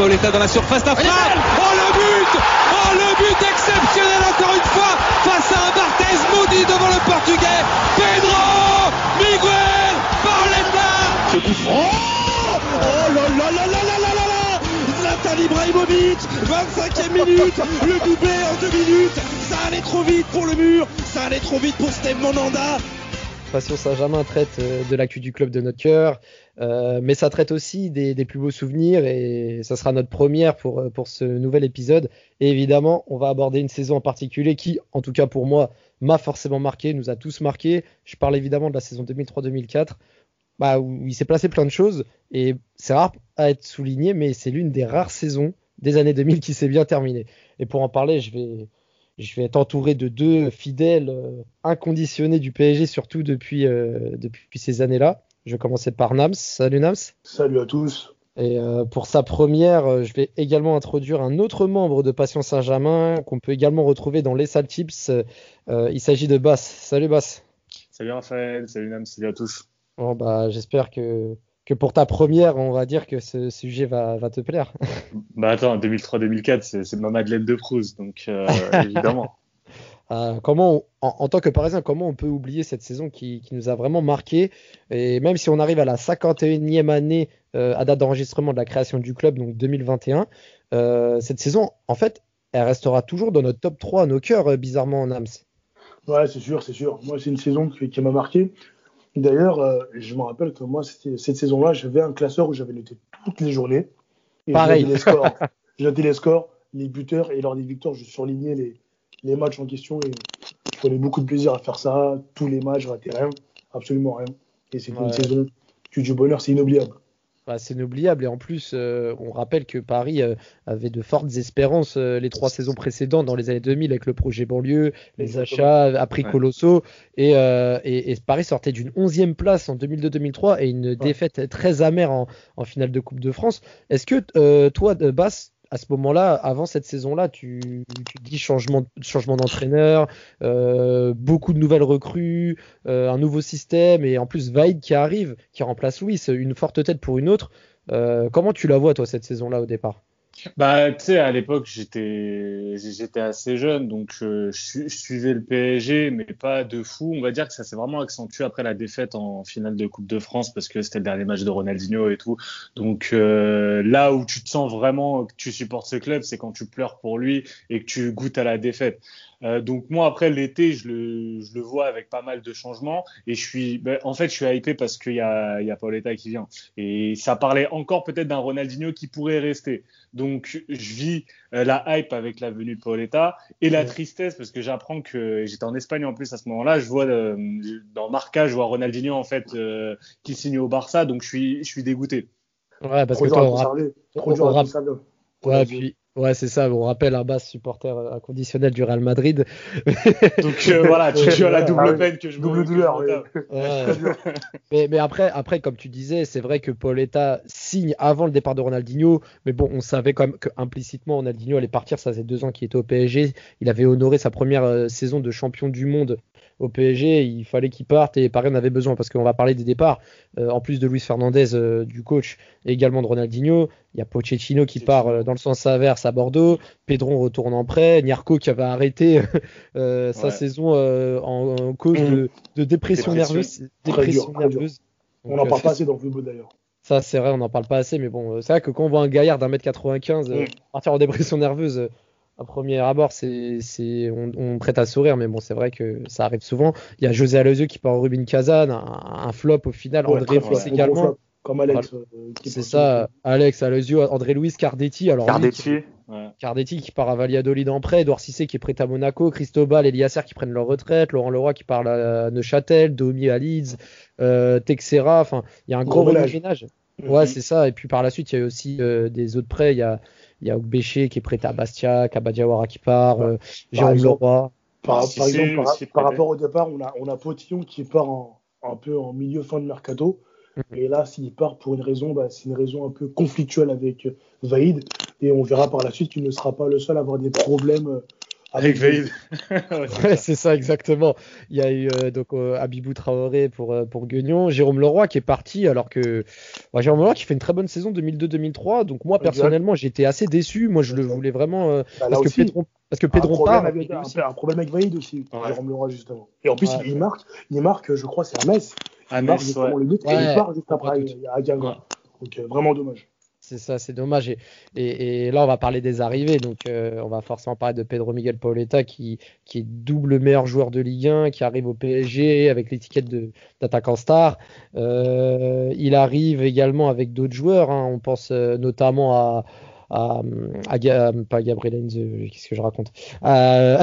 Pauletta dans la surface d'affaire. Oh le but. Oh le but exceptionnel encore une fois face à un Barthez maudit devant le portugais. Pedro Miguel Pauletta Ce coup franc Oh là là là là là là là là Zlatan Ibrahimovic 25e minute. Le doublé en deux minutes. Ça allait trop vite pour le mur. Ça allait trop vite pour Steve Monanda. Passion Saint-Germain traite euh, de l'actu du club de notre cœur, euh, mais ça traite aussi des, plus beaux souvenirs et ça sera notre première pour, euh, pour ce nouvel épisode. Et évidemment, on va aborder une saison en particulier qui, en tout cas pour moi, m'a forcément marqué, nous a tous marqué. Je parle évidemment de la saison 2003-2004, bah, où il s'est placé plein de choses et c'est rare à être souligné, mais c'est l'une des rares saisons des années 2000 qui s'est bien terminée. Et pour en parler, je vais je vais être entouré de deux fidèles euh, inconditionnés du PSG, surtout depuis, depuis ces années-là. Je vais commencer par Nams. Salut Nams. Salut à tous. Et euh, pour sa première, euh, je vais également introduire un autre membre de Passion Saint-Germain qu'on peut également retrouver dans les salles tips. Euh, il s'agit de Bass. Salut Bass. Salut Raphaël, salut Nams, salut à tous. Bon, bah, j'espère que, que pour ta première, on va dire que ce sujet va, va te plaire. Bah attends, 2003-2004, c'est ma Madeleine de Proust, donc euh, évidemment. Euh, comment, on, en, en, tant que Parisien, comment on peut oublier cette saison qui, qui, nous a vraiment marqué? Et même si on arrive à la 51e année euh, à date d'enregistrement de la création du club, donc 2021, euh, cette saison, en fait, elle restera toujours dans notre top 3 à nos cœurs, bizarrement, en AMS. Ouais, c'est sûr, c'est sûr. Moi, c'est une saison qui, qui m'a marqué. D'ailleurs, je me rappelle que moi, cette saison-là, j'avais un classeur où j'avais noté toutes les journées. Et Pareil. Je les scores, je notais les scores, les buteurs, et lors des victoires, je surlignais les, les matchs en question. Et je prenais beaucoup de plaisir à faire ça. Tous les matchs, je ratais rien, absolument rien. Et c'est ouais. une saison du bonheur, c'est inoubliable. Bah, c'est inoubliable et en plus euh, on rappelle que Paris euh, avait de fortes espérances euh, les trois saisons précédentes dans les années 2000 avec le projet banlieue, les achats à prix ouais. colossaux et, et, et, Paris sortait d'une onzième place en 2002-2003 et une ouais. défaite très amère en, en, finale de Coupe de France. Est-ce que toi Bass à ce moment-là, avant cette saison-là, tu, dis changement, changement d'entraîneur, euh, beaucoup de nouvelles recrues, euh, un nouveau système et en plus Vaid qui arrive, qui remplace Louis, une forte tête pour une autre. Euh, comment tu la vois toi cette saison-là au départ? Bah, tu sais, à l'époque, j'étais, j'étais assez jeune, donc je, je, suivais le PSG, mais pas de fou. On va dire que ça s'est vraiment accentué après la défaite en finale de Coupe de France, parce que c'était le dernier match de Ronaldinho et tout. Donc euh, là où tu te sens vraiment que tu supportes ce club, c'est quand tu pleures pour lui et que tu goûtes à la défaite. Euh, donc moi après l'été je le, je le vois avec pas mal de changements. Et je suis ben, en fait je suis hypé parce qu'il y a, il y a Paoletta qui vient. Et ça parlait encore peut-être d'un Ronaldinho qui pourrait rester. Donc je vis euh, la hype avec la venue de Paoletta et la tristesse parce que j'apprends que j'étais en Espagne en plus à ce moment-là. Je vois euh, dans Marca je vois Ronaldinho en fait euh, qui signe au Barça. Donc je suis je suis dégoûté. Ouais parce trop que toi on, on, on, ouais, puis Ouais, c'est ça. On rappelle un basse supporter inconditionnel du Real Madrid. Donc euh, voilà, tu, tu, as la double ah, peine que je double douleur. Oui. Ouais. mais, mais après, après, comme tu disais, c'est vrai que Pauletta signe avant le départ de Ronaldinho. Mais bon, on savait quand même que implicitement Ronaldinho allait partir. Ça faisait deux ans qu'il était au PSG. Il avait honoré sa première euh, saison de champion du monde au PSG, il fallait qu'il parte et Paris en avait besoin parce qu'on va parler des départs. Euh, en plus de Luis Fernandez euh, du coach et également de Ronaldinho, il y a Pochettino qui part euh, dans le sens inverse à Bordeaux, Pedron retourne en prêt, Niarco qui avait arrêté sa saison en, en, cause de, de, dépression, dépression nerveuse. Dépression dur, nerveuse. On n'en parle pas assez dans le football d'ailleurs. Ça, c'est vrai, on n'en parle pas assez, mais bon, c'est vrai que quand on voit un gaillard d'un mètre 95 mmh. partir en dépression nerveuse à premier abord, c'est, c'est, on, on, prête à sourire, mais bon, c'est vrai que ça arrive souvent. Il y a José Alozio qui part au Rubin Kazan, un, un, flop au final, ouais, André Fils également. Comme Alex. Voilà. Euh, c'est ça, Alex, Alozio, André Louis, Cardetti. Alors, Cardetti, lui, Cardetti qui part à Valladolid en prêt, Edouard Cissé qui est prêt à Monaco, Cristobal et Liasser qui prennent leur retraite, Laurent Leroy qui part à Neuchâtel, Domi à Leeds, euh, Texera, enfin, il y a un gros, ménage. Ouais, c'est ça. Et puis par la suite, il y a aussi euh, des autres prêts. Il y a, il y a Béché qui est prêt à Bastia, Kabadiawara qui part, euh, Jérôme Leroy. Par, exemple, par, rapport au départ, on a, on a Potillon qui part en, un peu en milieu fin de mercato. Mhm. Et là, s'il part pour une raison, bah, c'est une raison un peu conflictuelle avec Vaïd. Et on verra par la suite qu'il ne sera pas le seul à avoir des problèmes euh, avec Vaïd. ouais, c'est ça, exactement. Il y a eu euh, donc euh, Abibou Traoré pour, pour Guignon, Jérôme Leroy qui est parti, alors que Jérôme Leroy qui fait une très bonne saison 2002-2003. Donc moi, personnellement, j'étais assez déçu. Moi, je le voulais vraiment. Bah, parce, que Pedro, parce que Pedro part. Avec, un, un, problème avec Vaïd aussi, Jérôme Leroy, justement. Et en plus, il, marque, il marque, je crois, c'est à Metz. À Metz, il marque le but et il part juste après à Guingamp. Donc vraiment dommage. C'est ça, c'est dommage. Et, là, on va parler des arrivées. Donc, euh, on va forcément parler de Pedro Miguel Pauleta, qui, qui est double meilleur joueur de Ligue 1, qui arrive au PSG avec l'étiquette d'attaquant star. Euh, il arrive également avec d'autres joueurs. Hein. On pense euh, notamment à, à, à, pas Gabriel Enze, qu'est-ce que je raconte, à,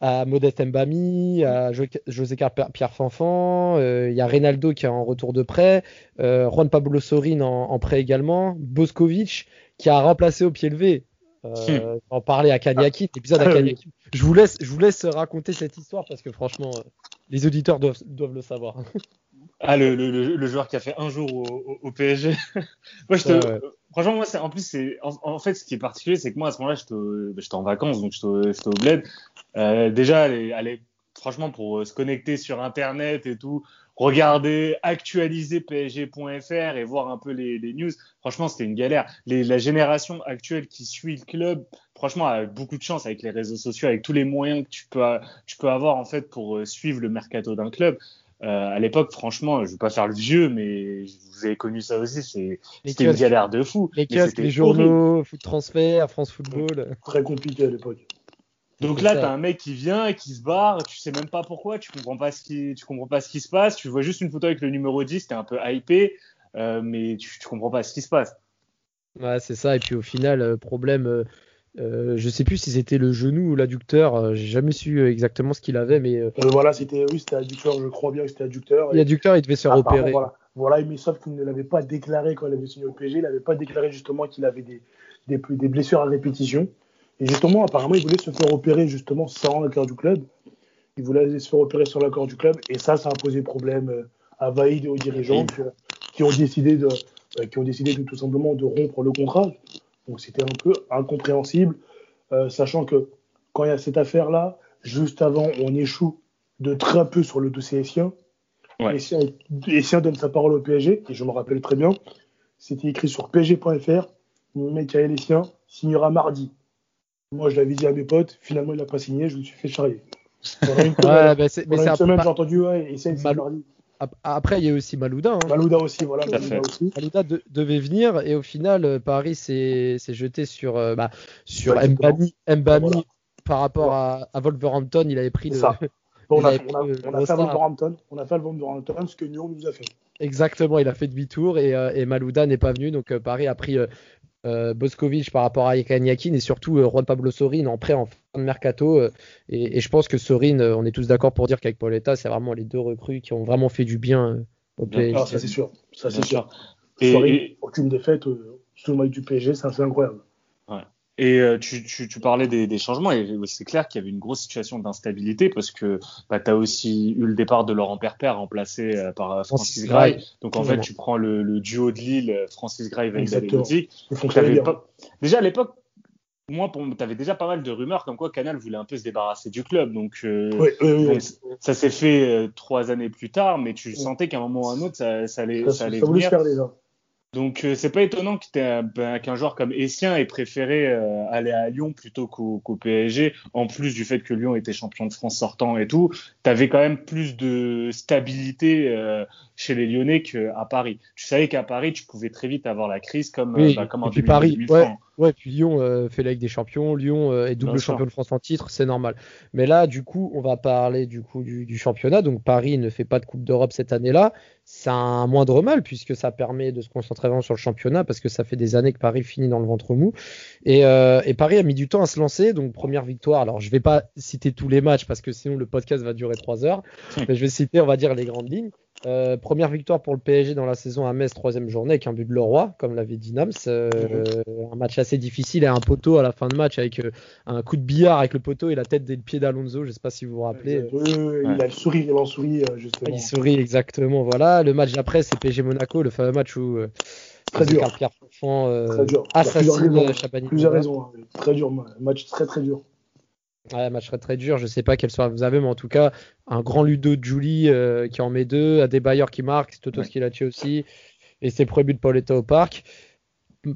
à Modeste Mbami, à José Pierre Fanfan, euh, il y a Reynaldo qui est en retour de prêt, euh, Juan Pablo Sorin en, prêt également, Boskovic qui a remplacé au pied levé. Euh, hmm. en parler à Kanyaki, épisode à ah Kanyaki. Je vous laisse, je vous laisse raconter cette histoire parce que franchement, euh, les auditeurs doivent, doivent le savoir. Ah, le, le, le, joueur qui a fait un jour au, au, PSG. moi, je te, Franchement, moi, en plus, c'est, en, fait, ce qui est particulier, c'est que moi, à ce moment-là, j'étais, en vacances, donc j'étais, au bled. Euh, déjà, aller, aller, franchement, pour se connecter sur Internet et tout, regarder, actualiser PSG.fr et voir un peu les, news, franchement, c'était une galère. La génération actuelle qui suit le club, franchement, a beaucoup de chance avec les réseaux sociaux, avec tous les moyens que tu peux, tu peux avoir, en fait, pour euh, suivre le mercato d'un club. Euh, à l'époque, franchement, je veux pas faire le vieux, mais vous avez connu ça aussi, c'était une galère de fou. Les kiosques, les journaux, foot transfert, France Football. Très compliqué à l'époque. Donc là, t'as un mec qui vient et qui se barre, tu sais même pas pourquoi, tu comprends pas ce qui, tu comprends pas ce qui se passe, tu vois juste une photo avec le numéro 10, t'es un peu hypé, euh, mais tu, tu comprends pas ce qui se passe. Ouais, c'est ça. Et puis au final, euh, problème, euh, je sais plus si c'était le genou ou l'adducteur, euh, j'ai jamais su euh, exactement ce qu'il avait, mais voilà, c'était oui, c'était adducteur, je crois bien que c'était adducteur. L'adducteur, il devait se faire opérer. Voilà, voilà, mais sauf qu'il ne l'avait pas déclaré quand il avait signé au PSG, il n'avait pas déclaré justement qu'il avait des, des, des, blessures à répétition. Et justement, apparemment, il voulait se faire opérer justement sans l'accord du club. Il voulait se faire opérer sans l'accord du club, et ça, ça a posé problème à Vaïd et aux dirigeants qui ont décidé de, qui ont décidé de, tout simplement de rompre le contrat. Donc c'était un peu incompréhensible, euh, sachant que quand il y a cette affaire-là, juste avant, on échoue de très peu sur le dossier Essien. Ouais. Essien, donne sa parole au PSG, et je me rappelle très bien, c'était écrit sur pg.fr, Michael Essien signera mardi. Moi, je l'avais dit à mes potes, finalement, il n'a pas signé, je me suis fait charrier. Pendant une semaine, bah, semaine j'ai entendu, ouais, Essien, mardi. Après, il y a aussi Malouda. Hein. Malouda aussi, voilà. Malouda, aussi. Malouda devait venir et au final, euh, Paris s'est jeté sur, euh, bah, sur Mbami, Mbami par rapport à, à, Wolverhampton. Il avait pris le. Ça. on, a, on, a, on, a, fait Wolverhampton, on a fait Wolverhampton, ce que Nyon nous a fait. Exactement, il a fait demi-tour et, euh, et Malouda n'est pas venu. Donc Paris a pris euh, Boskovic par rapport à Yakin et surtout euh, Juan Pablo Sorin en prêt en fin de mercato. Euh, et, je pense que Sorin, on est tous d'accord pour dire qu'avec Pauletta, c'est vraiment les deux recrues qui ont vraiment fait du bien au PSG. Ah, ça c'est sûr, ça c'est sûr. Et, Sorin, aucune défaite sous le maillot du PSG, c'est incroyable. Et euh, tu, tu, tu, parlais des, des, changements et c'est clair qu'il y avait une grosse situation d'instabilité parce que bah, tu as aussi eu le départ de Laurent Perper remplacé euh, par euh, Francis, Gray. Donc en fait, tu prends le, le, duo de Lille, Francis Gray, Veil Déjà à l'époque, moi, tu avais déjà pas mal de rumeurs comme quoi Canal voulait un peu se débarrasser du club. Donc, oui, oui, ça s'est fait trois années plus tard, mais tu sentais qu'à un moment ou à un autre, ça, ça allait, ça, ça allait venir. Faire déjà. Donc euh, c'est pas étonnant ben, qu'un joueur comme Essien ait préféré euh, aller à Lyon plutôt qu'au PSG. En plus du fait que Lyon était champion de France sortant et tout, t'avais quand même plus de stabilité euh, chez les Lyonnais qu'à Paris. Tu savais qu'à Paris tu pouvais très vite avoir la crise comme, bah, comme en puis Paris, ouais, ouais, puis Lyon fait la Ligue des Champions, Lyon est double champion de France en titre, c'est normal. Mais là du coup on va parler du coup du, du championnat. Donc Paris ne fait pas de Coupe d'Europe cette année-là c'est un moindre mal puisque ça permet de se concentrer vraiment sur le championnat parce que ça fait des années que Paris finit dans le ventre mou. Et, euh, et Paris a mis du temps à se lancer, donc première victoire. Alors je vais pas citer tous les matchs parce que sinon le podcast va durer trois heures, mais je vais citer, on va dire, les grandes lignes. Euh, première victoire pour le PSG dans la saison à Metz, troisième journée, avec un but de Leroy, comme l'avait dit Nams. Euh, un match assez difficile et un poteau à la fin de match avec euh, un coup de billard avec le poteau et la tête des pieds d'Alonso. Je sais pas si vous vous rappelez. Oui, oui, Il a le sourire, il en sourit euh, justement. Il sourit exactement. Voilà. Le match d'après, c'est PSG Monaco, le fameux match où euh, Très dur. Pierre Fonfon, euh, Très dur. Plusieurs assassine raisons. euh, Chabani. Plusieurs raisons. hein. Très dur, match très très dur. Ouais, match très très dur. Je sais pas quelle soirée vous avez, mais en tout cas, un grand Ludo de Julie euh, qui en met deux, Adebayor qui marque, Toto Skilacci aussi, et ses premiers buts de Pauletta au parc.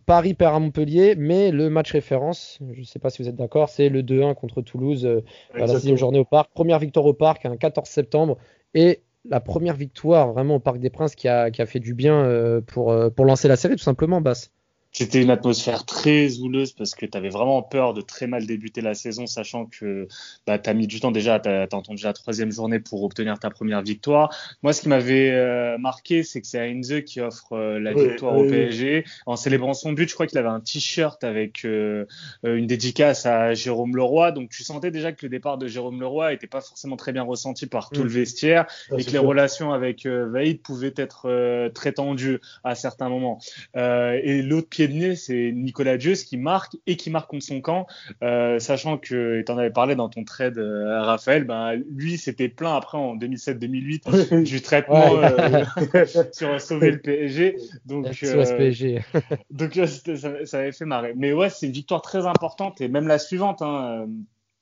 Paris perd à Montpellier, mais le match référence, je sais pas si vous êtes d'accord, c'est le 2-1 contre Toulouse euh, à la sixième journée au parc. Première victoire au parc, un 14 septembre, et la première victoire vraiment au Parc des Princes qui a, qui a fait du bien euh, pour, pour lancer la série, tout simplement, Basse. C'était une atmosphère très houleuse parce que tu avais vraiment peur de très mal débuter la saison, sachant que bah, tu as mis du temps déjà, tu as, entendu la troisième journée pour obtenir ta première victoire. Moi, ce qui m'avait euh, marqué, c'est que c'est Heinze qui offre euh, la Oui, victoire oui, au oui. PSG. En célébrant son but, je crois qu'il avait un t-shirt avec euh, une dédicace à Jérôme Leroy. Donc tu sentais déjà que le départ de Jérôme Leroy était pas forcément très bien ressenti par tout Mm. le vestiaire Ça, et que les relations avec Vaïd pouvaient être très tendues à certains moments. Et l'autre pied c'est Nicolas Dieuze qui marque et qui marque contre son camp, euh, sachant que, et t'en avais parlé dans ton trade, euh, Raphaël, ben, lui s'était plaint après en 2007-2008 du traitement Ouais. euh, sur sauver le PSG. Donc, PSG. donc ça, ça avait fait marrer. Mais ouais, c'est une victoire très importante et même la suivante, hein,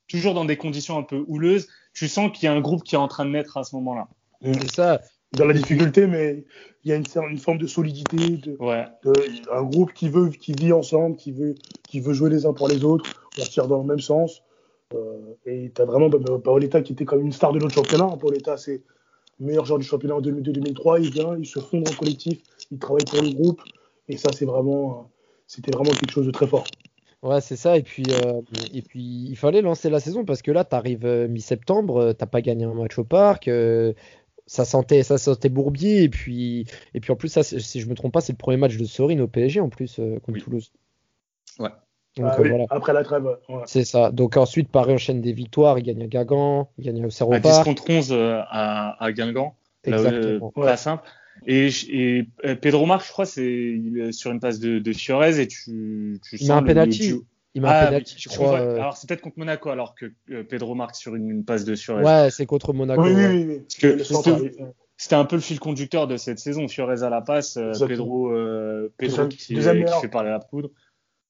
toujours dans des conditions un peu houleuses, tu sens qu'il y a un groupe qui est en train de naître à ce moment-là. C'est ça. Dans la difficulté, mais il y a une, forme de solidité, de, Ouais. de- un groupe qui veut, qui vit ensemble, qui veut, qui veut jouer les uns pour les autres. On tire dans le même sens. Euh, et tu as vraiment bah, bah, Paoletta qui était comme une star de notre championnat. hein. Paoletta, c'est le meilleur joueur du championnat en 2002-2003. Il vient, il se fond dans le collectif, il travaille pour le groupe. Et ça, c'est vraiment, euh, c'était vraiment quelque chose de très fort. Ouais, c'est ça. Et puis, euh, et puis, il fallait lancer la saison parce que là, tu arrives mi-septembre, t'as pas gagné un match au parc. euh, ça sentait, ça sentait Bourbier. Et puis, et puis en plus, ça, si je me trompe pas, c'est le premier match de Sorine au PSG en plus euh, contre Oui. Toulouse. Ouais. Donc Ah euh, oui, voilà. Après la trêve, ouais. C'est ça. Donc ensuite, Paris enchaîne des victoires. Il gagne à Guingamp, il gagne au Cerro À 10 Parc. contre 11 euh, à, à Guingamp. Là, euh, Exactement. pas Ouais. simple. Et, et Pedro Marc, je crois, c'est sur une passe de, de Fiorez et tu, tu un sens le- le penalty. Il met Ah, un oui, penalty, je je crois. confonds. euh, Alors c'est peut-être contre Monaco alors que euh, Pedro Marc sur une, une passe de Fiorez. Ouais, c'est contre Monaco. Oui, oui, ouais. oui, oui. C'était- oui. C'était un peu le fil conducteur de cette saison. Fiorez à la passe, euh, Exactement. Pedro, euh, Pedro Deuxième- qui, deuxième qui meilleur. fait parler la poudre.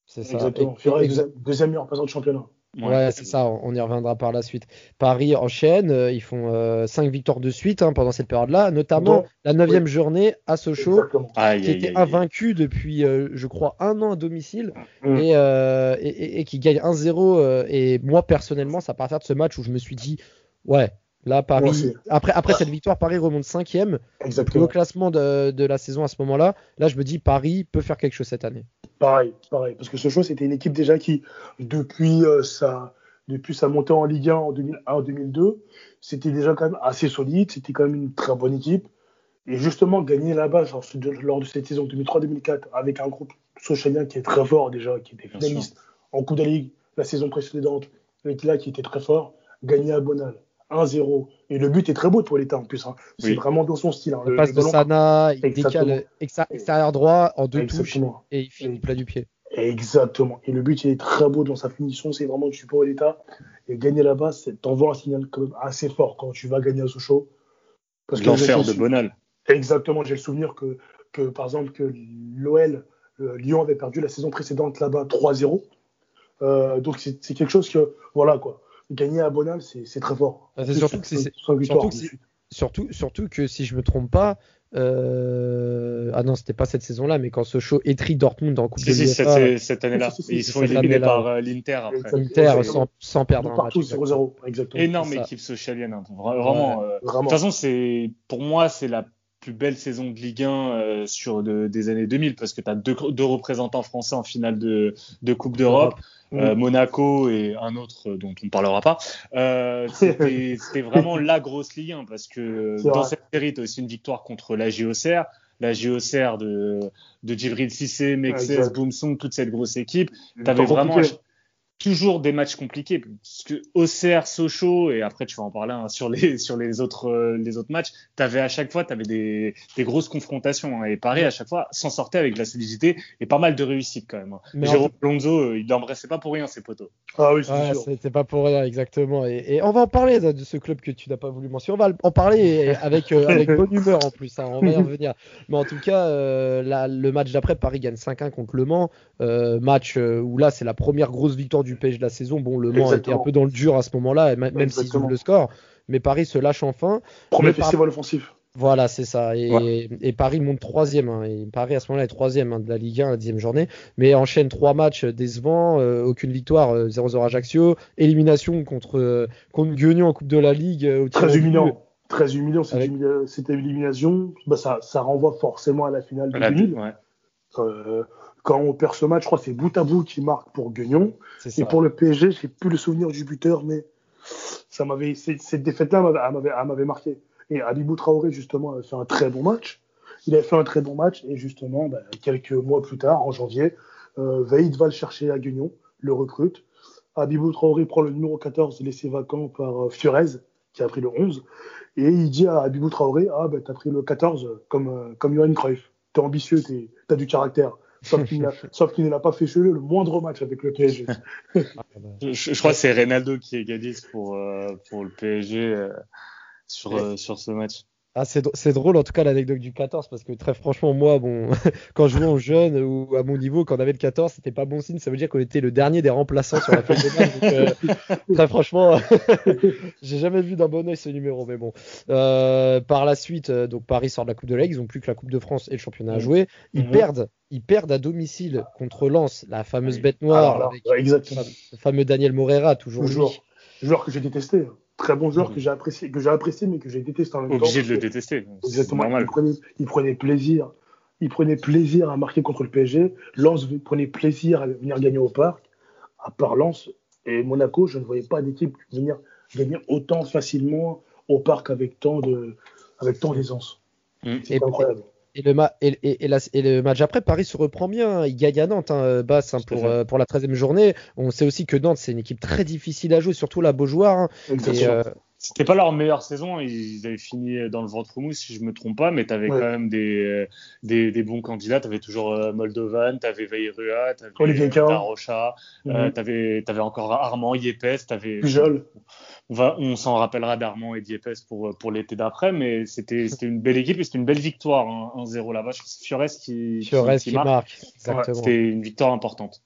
C'est ça. Exactement. Et- Fiorez, et- deuxième, deuxième meilleur passeur du championnat. Ouais, c'est ça, on y reviendra par la suite. Paris enchaîne, euh, ils font euh, cinq victoires de suite hein, pendant cette période-là, notamment Donc, la neuvième journée à Sochaux. Aïe, qui aïe, était aïe, aïe. invaincu depuis, euh, je crois, un an à domicile Mm. et, euh, et, et- et qui gagne 1-0. euh, et moi, personnellement, c'est à partir de ce match où je me suis dit, ouais, là, Paris, après, après cette victoire, Paris remonte cinquième, plus haut Exactement. classement de, de la saison à ce moment-là. Là, je me dis, Paris peut faire quelque chose cette année. Pareil, pareil. Parce que Sochaux, c'était une équipe déjà qui, depuis, euh, sa, depuis sa montée en Ligue 1 en 2001-2002, c'était déjà quand même assez solide. C'était quand même une très bonne équipe. Et justement, gagner là-bas lors de cette saison 2003-2004 avec un groupe sochalien qui est très fort déjà, qui était finaliste en Coupe de la Ligue la saison précédente, avec là qui était très fort, gagner à Bonal 1-0. Et le but est très beau pour l'État en plus. hein. C'est Oui. vraiment dans son style. hein. Le Le- passe de Sana, il décale extérieur droit en deux touches Exactement. et il finit plat du pied. Exactement. Et le but, il est très beau dans sa finition. C'est vraiment du support à l'État. Et gagner là-bas, c'est- t'envoies un signal quand même assez fort quand tu vas gagner à Sochaux. Parce L'enfer de Bonal. Exactement. J'ai le souvenir que, que, par exemple, que l'OL, euh, Lyon avait perdu la saison précédente là-bas 3-0. Euh, donc, c'est quelque chose que, voilà, quoi. Gagner à Bonal, c'est très fort. Ah, c'est surtout que c'est- surtout. Surtout, surtout que si je me trompe pas, euh, ah non, c'était pas cette saison-là, mais quand Sochaux étrit Dortmund en Coupe Si, de si, l'UEFA, cette, cette année-là. Si, si, ils se font éliminer par euh, l'Inter après. Exactement. Inter Ouais, sans, sans perdre un match. partout, 0-0. Exactement. Énorme équipe socialienne. hein. Vra- Vraiment. euh, De toute façon, c'est pour moi, c'est la plus belles saisons de Ligue 1 sur des années 2000 parce que tu as deux, deux, représentants français en finale de, de Coupe d'Europe. Euh, Monaco et un autre dont on ne parlera pas. Euh, C'était vraiment la grosse Ligue 1 parce que dans cette série, tu as aussi une victoire contre la JOCR. La JOCR de, de Djibril Cissé, Mexès, Boumsong, toute cette grosse équipe. Tu avais vraiment toujours des matchs compliqués. Parce que Auxerre, Sochaux, et après tu vas en parler hein, sur les sur les autres euh, les autres matchs, t'avais à chaque fois t'avais des, des grosses confrontations hein, et Paris à chaque fois s'en sortait avec de la solidité et pas mal de réussite quand même. Hein. Jérôme Lonzo, euh, il l'embrassait pas pour rien ses potos. Ah oui, c'est C'était pas pour rien exactement. Et, on va en parler de, ce club que tu n'as pas voulu mentionner. On va en parler avec euh, avec bonne humeur en plus. Hein, on va y revenir. Mais en tout cas, le match d'après, Paris gagne 5-1 contre Le Mans. match où là c'est la première grosse victoire du du PSG de la saison. Bon, Le Mans était un peu dans le dur à ce moment-là, même s'ils ouvrent le score. Mais Paris se lâche enfin. Premier festival offensif. Voilà, c'est ça. Et, Paris monte troisième. Hein. Et Paris à ce moment-là est troisième hein, de la Ligue 1 la dixième journée. Mais enchaîne trois matchs décevants, euh, aucune victoire, 0-0 euh, Ajaccio, élimination contre, euh, contre Guignon en Coupe de la Ligue. très humiliant. Très humiliant cette, élimination. Bah, ça, ça renvoie forcément à la finale de 2000 quand on perd ce match, je crois que c'est bout à bout qui marque pour Guignon. Et pour le PSG, j'ai plus le souvenir du buteur, mais ça m'avait, cette défaite-là m'avait marqué. Et Abibou Traoré, justement, a fait un très bon match. Il a fait un très bon match, et justement, bah, quelques mois plus tard, en janvier, euh, va le chercher à Guignon, le recrute. Abibou Traoré prend le numéro 14 laissé vacant par euh, Fiorez, qui a pris le 11. Et il dit à Abibou Traoré, ah, bah, t'as pris le 14 comme, euh, comme Johan Cruyff. T'es ambitieux, t'as du caractère. Sauf qu'il n'a pas fait cheveux le moindre match avec le PSG. je, crois que c'est Reynaldo qui égalise pour, euh, pour le PSG euh, sur, euh, sur ce match. Ah, c'est drôle en tout cas l'anecdote du 14 parce que très franchement moi bon quand je jouais en jeune ou à mon niveau quand on avait le 14 c'était pas bon signe. Ça veut dire qu'on était le dernier des remplaçants sur la feuille de match euh, très franchement j'ai jamais vu d'un bon oeil ce numéro mais bon. Euh, par la suite euh, donc Paris sort de la Coupe de la Ligue ils ont plus que la Coupe de France et le championnat à jouer. Ils perdent ils perdent à domicile contre Lens la fameuse bête noire avec le fameux Daniel Morera toujours toujours joueur que j'ai détesté très bon joueur que j'ai apprécié, que j'ai apprécié, mais que j'ai détesté en même temps. Obligé de le détester. Exactement. Il prenait, il prenait, plaisir. Il prenait plaisir à marquer contre le PSG. Lens prenait plaisir à venir gagner au parc. À part Lens et Monaco, je ne voyais pas d'équipe venir gagner autant facilement au parc avec tant de, avec tant d'aisance. Mm. C'est incroyable. Et le, et, le, match après, Paris se reprend bien. Il gagne à Nantes, hein, basse hein, pour, euh, pour la 13e journée. On sait aussi que Nantes, c'est une équipe très difficile à jouer, surtout la Beaujoire. Hein. Euh, C'était pas leur meilleure saison. Ils avaient fini dans le ventre mou, si je me trompe pas, mais tu avais quand même des, euh, des, des, bons candidats. Tu avais toujours Moldovan, tu avais Veirua, tu avais Darocha, mm tu avais, avais, encore Armand, Yepes, tu avais. Pujol on, s'en rappellera d'Armand et Diepes pour, pour l'été d'après, mais c'était une belle équipe et c'était une belle victoire, 1-0 hein, là-bas. Fiores qui, qui, marque. c'était une victoire importante.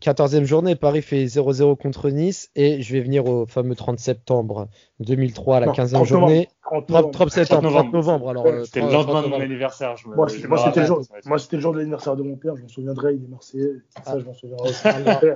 14e journée, Paris fait 0-0 contre Nice et je vais venir au fameux 30 septembre 2003, la 15e journée. 30, septembre, novembre. Alors, euh, c'était le lendemain de mon anniversaire. moi, c'était le, jour, le jour de l'anniversaire de mon père, je m'en souviendrai, il est marseillais. Ça, je m'en souviendrai.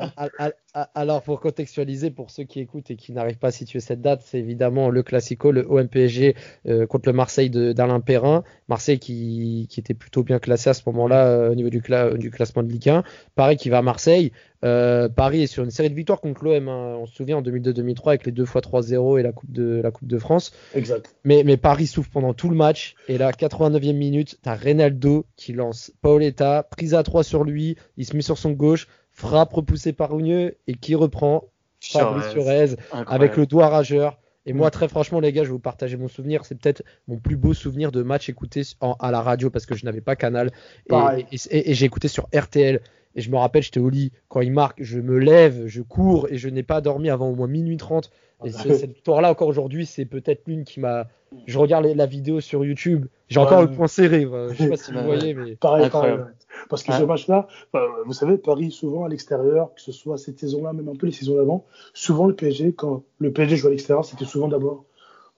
alors, pour contextualiser, pour ceux qui écoutent et qui n'arrivent pas à situer cette date, c'est évidemment le Classico, le OMPSG euh, contre le Marseille d'Alain Perrin. Marseille qui, qui, était plutôt bien classé à ce moment-là euh, au niveau du, du classement de Ligue 1. Paris qui va à Marseille. Euh, Paris est sur une série de victoires contre l'OM. Hein. On se souvient en 2002-2003 avec les deux fois 3-0 et la Coupe de la Coupe de France. Exact. Mais, mais Paris souffre pendant tout le match. Et là, 89e minute, t'as Reynaldo qui lance Paoletta, prise à 3 sur lui, il se met sur son gauche, frappe repoussée par Ugneux et qui reprend? Fabrice Fiorez avec le doigt rageur. Et moi, mm. très franchement, les gars, je vais vous partager mon souvenir. C'est peut-être mon plus beau souvenir de match écouté à la radio parce que je n'avais pas Canal. et j'ai écouté sur RTL. Et je me rappelle, j'étais au lit. Quand il marque, je me lève, je cours et je n'ai pas dormi avant au moins minuit 30. Et cette victoire-là, encore aujourd'hui, c'est peut-être l'une qui m'a. Je regarde la vidéo sur YouTube. J'ai encore le point serré. Je sais pas si vous voyez, mais. Pareil, pareil. Parce que ce match-là, vous savez, Paris, souvent à l'extérieur, que ce soit cette saison-là, même un peu les saisons d'avant, souvent le PSG, quand le PSG joue à l'extérieur, c'était souvent d'abord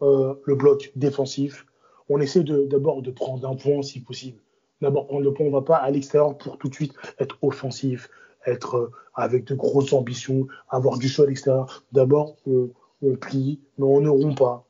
euh, le bloc défensif. On essaie d'abord de, de prendre un point si possible. D'abord, on ne va pas à l'extérieur pour tout de suite être offensif, être euh, avec de grosses ambitions, avoir du choix à l'extérieur. D'abord, on, plie, mais on ne rompt pas.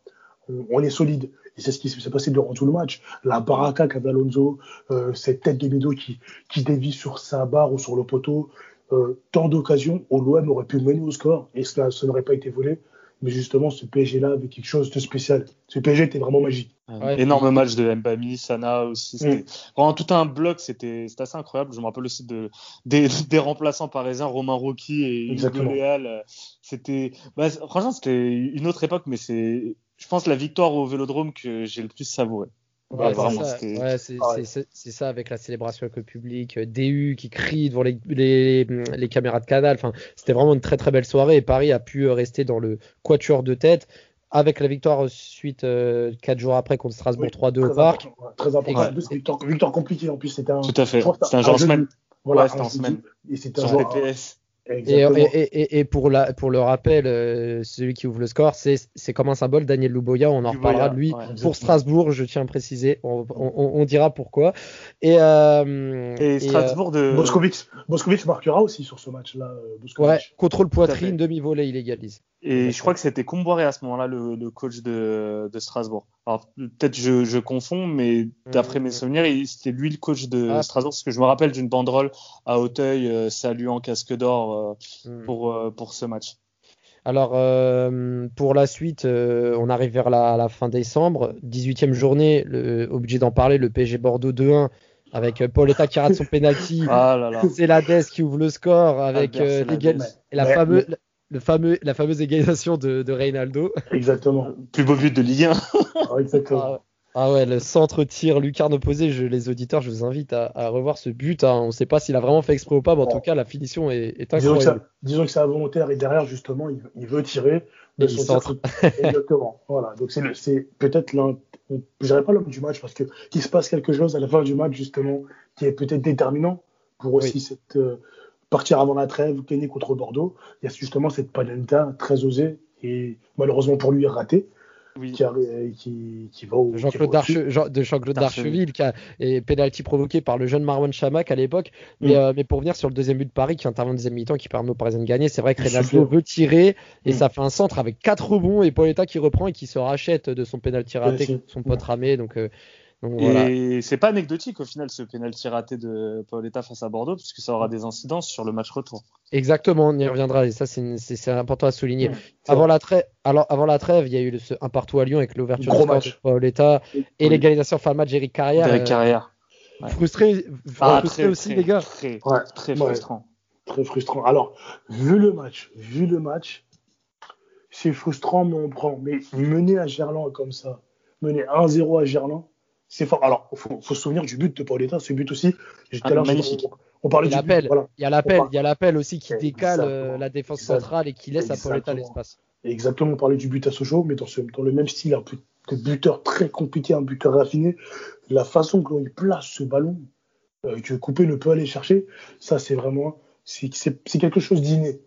On, est solide. Et c'est ce qui s'est passé durant tout le match. La baraka qu'a Alonso, euh, cette tête de Mido qui, qui dévie sur sa barre ou sur le poteau, euh, tant d'occasions où aurait pu mener au score et cela, ça n'aurait pas été volé. Mais justement, ce PSG-là avait quelque chose de spécial. Ce PSG était vraiment magique. Ouais. Énorme match de Mbami, Sana aussi. C'était mm. vraiment tout un bloc. C'était assez incroyable. Je me rappelle aussi de, des, des remplaçants parisiens, Romain Rocky et Hugo Léal. C'était, bah, franchement, c'était une autre époque, mais c'est, je pense, la victoire au Vélodrome que j'ai le plus savouré. Ouais, c'est ça. ça. avec la célébration avec le public, euh, DU qui crie devant les, les, les caméras de canal. Enfin, c'était vraiment une très très belle soirée et Paris a pu euh, rester dans le quatuor de tête avec la victoire suite euh, 4 jours après contre Strasbourg 3-2 au parc. Très important. Victoire, victoire, compliquée en plus. C'était un. Tout à fait. C'était un, genre semaine. Voilà, c'était en semaine. Et c'était un genre. Et, et, et, pour, la, pour le rappel, euh, celui qui ouvre le score, c'est comme un symbole. Daniel Louboya, on en reparlera de lui. pour Strasbourg, je tiens à préciser, on, on, on dira pourquoi. Et, euh, et Strasbourg de. Boskovic, marquera aussi sur ce match-là. Euh, ouais, contrôle poitrine, demi-volée, il égalise. Et je crois que c'était Comboiré à ce moment-là, le, le, coach de, de Strasbourg. Alors peut-être je, je confonds, mais d'après mes mmh. souvenirs, c'était lui le coach de ah. Strasbourg, parce que je me rappelle d'une banderole à Hauteuil euh, saluant Casque d'Or euh, mmh. pour, euh, pour ce match. Alors euh, pour la suite, euh, on arrive vers la, la, fin décembre, 18e journée, le, obligé d'en parler, le PSG Bordeaux 2-1 avec Pauletta qui rate son penalty. Ah C'est la DES qui ouvre le score avec euh, la, la fameuse le fameux, la fameuse égalisation de, de Reynaldo. Exactement. Plus beau but de Ligue 1. ah, exactement. Ah, ah, ouais, le centre tir lucarne opposé, je, les auditeurs, je vous invite à, à revoir ce but. Hein. On ne sait pas s'il a vraiment fait exprès ou pas, mais en tout cas, la finition est, est incroyable. Disons que c'est volontaire et derrière, justement, il, il veut tirer de son centre. Exactement. voilà. Donc c'est peut-être l'un, je dirais pas l'homme du match parce que il se passe quelque chose à la fin du match, justement, qui est peut-être déterminant pour aussi oui. cette. Euh, partir avant la trêve, gagner contre Bordeaux. Il y a justement cette Panenta très osée et malheureusement pour lui ratée. Oui. Qui, a, qui, qui, va au, Jean-Claude Jean, de Jean-Claude Darcheville qui a et penalty provoqué par le jeune Marwan Chamak à l'époque mais, mm. euh, mais pour venir sur le deuxième but de Paris qui intervient en deuxième mi-temps qui permet aux Parisiens de gagner c'est vrai que Renato veut tirer et mm. ça fait un centre avec quatre rebonds et Pauletta qui reprend et qui se rachète de son penalty raté son pote ramé donc euh, donc, voilà. Et c'est pas anecdotique au final ce penalty raté de Paoletta face à Bordeaux, puisque ça aura des incidences sur le match retour. Exactement, on y reviendra et ça c'est important à souligner. Mmh, avant, la trêve, alors, avant la trêve, il y a eu le, un partout à Lyon avec l'ouverture de. Paoletta et l'égalisation fin de match d'Eric Carrière. Eric Carrière. Euh, ouais. Frustré, ah, frustré très, aussi très, les gars. Très, ouais. très frustrant. Très frustrant. Alors, vu le match, vu le match, c'est frustrant, mais on prend. Mais mener à Gerland comme ça, mener 1-0 à Gerland, c'est fort. Alors, il faut, faut, se souvenir du but de Pauletta, ce but aussi. Ah, magnifique. On, on parlait il du but, voilà. Il y a l'appel, il y a l'appel aussi qui décale euh, la défense centrale et qui laisse Exactement. à Pauletta l'espace. Exactement, on parlait du but à Sochaux, mais dans, ce, dans le même style, un buteur très compliqué, un buteur raffiné. La façon dont il place ce ballon, euh, que Coupé ne peut aller chercher, ça c'est vraiment, c'est quelque chose d'inné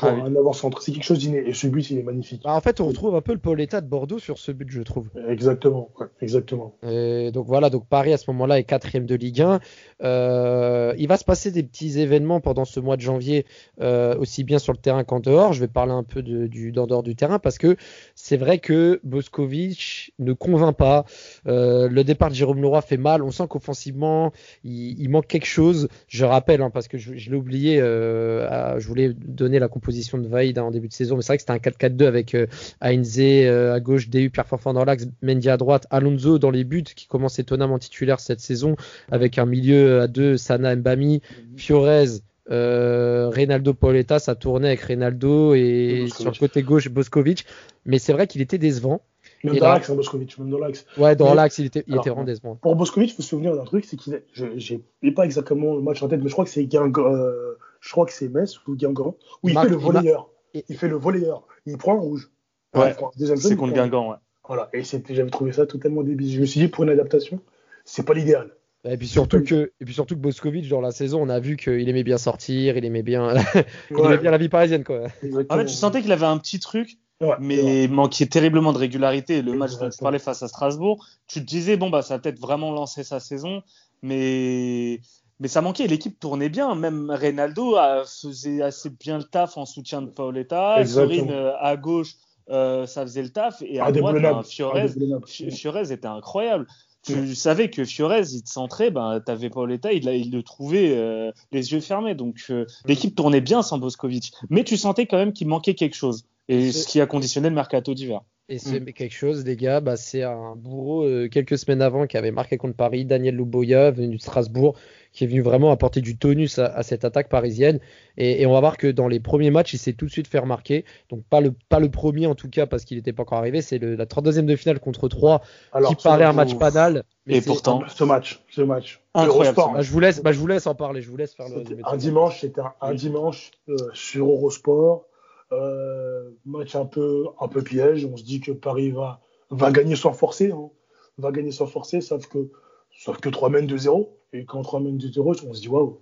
pour ah, oui. un avant-centre. C'est quelque chose d'inné. Et ce but, il est magnifique. Bah, en fait, on retrouve un peu le Pauletta de Bordeaux sur ce but, je trouve. Exactement. Ouais, exactement. Et donc voilà, donc Paris à ce moment-là est quatrième de Ligue 1. Euh, il va se passer des petits événements pendant ce mois de janvier, euh, aussi bien sur le terrain qu'en dehors. Je vais parler un peu de, du d'en dehors du terrain parce que c'est vrai que Boskovic ne convainc pas. Euh, le départ de Jérôme Leroy fait mal. On sent qu'offensivement, il, il, manque quelque chose. Je rappelle, hein, parce que je, je l'ai oublié, à, je voulais donner la composition de Vaïd en début de saison, mais c'est vrai que c'était un 4-4-2 avec euh, Heinze euh, à gauche, DU, Pierre Forfan dans l'axe, Mendy à droite, Alonso dans les buts qui commence étonnamment titulaire cette saison avec un milieu à deux, Sana Mbami, Fiorez, euh, Reynaldo Pauletta, ça tournait avec Reynaldo et sur le côté gauche Boskovic, mais c'est vrai qu'il était décevant. Même dans l'axe, hein, Boskovic, même dans l'axe. Ouais, dans l'axe, il était, il Alors, était vraiment décevant. Pour Boskovic, il faut se souvenir d'un truc, c'est qu'il j'ai pas exactement le match en tête, mais je crois que c'est euh, je crois que c'est Metz ou Guingamp, où il fait le volleyeur. Il, il, fait le volleyeur. Il prend un rouge. Ouais, c'est contre Guingamp, ouais. Voilà, et j'avais trouvé ça totalement débile. Je me suis dit, pour une adaptation, c'est pas l'idéal. Et puis surtout que, et puis surtout que Boskovic dans la saison, on a vu qu'il aimait bien sortir, il aimait bien, il ouais. aimait bien la vie parisienne quoi. En fait, tu sentais qu'il avait un petit truc, ouais, mais manquait terriblement de régularité. Le match dont tu parlais face à Strasbourg, tu te disais bon bah ça va peut-être vraiment lancer sa saison, mais mais ça manquait. L'équipe tournait bien. Même Reynaldo a, faisait assez bien le taf en soutien de Paoletta. Sorine à gauche euh, ça faisait le taf. Et à droite, ben, Fiorez, était incroyable. Tu savais que Fiorez, il te centrait, ben, tu avais Paoletta, il, il le trouvait euh, les yeux fermés. Donc euh, l'équipe tournait bien sans Boscovic. Mais tu sentais quand même qu'il manquait quelque chose. Et ce qui a conditionné le mercato d'hiver. Et c'est mm. quelque chose, les gars, bah, c'est un bourreau euh, quelques semaines avant qui avait marqué contre Paris, Daniel Louboya, venu de Strasbourg, qui est venu vraiment apporter du tonus à, cette attaque parisienne. Et, on va voir que dans les premiers matchs, il s'est tout de suite fait remarquer. Donc pas le, pas le premier en tout cas parce qu'il n'était pas encore arrivé. C'est la 32e de finale contre 3 qui paraît un match banal. et pourtant, ce match, ce match. Incroyable. Bah, je vous laisse, bah, je vous laisse en parler. Je vous laisse faire le. Un dimanche, c'était un, dimanche euh, sur Eurosport. Euh, match un peu, un peu piège. On se dit que Paris va, va gagner sans forcer. Hein. Va gagner sans forcer, sauf que, sauf que 3 mènes 2-0. Et quand 3 mènes 2-0, on se dit waouh.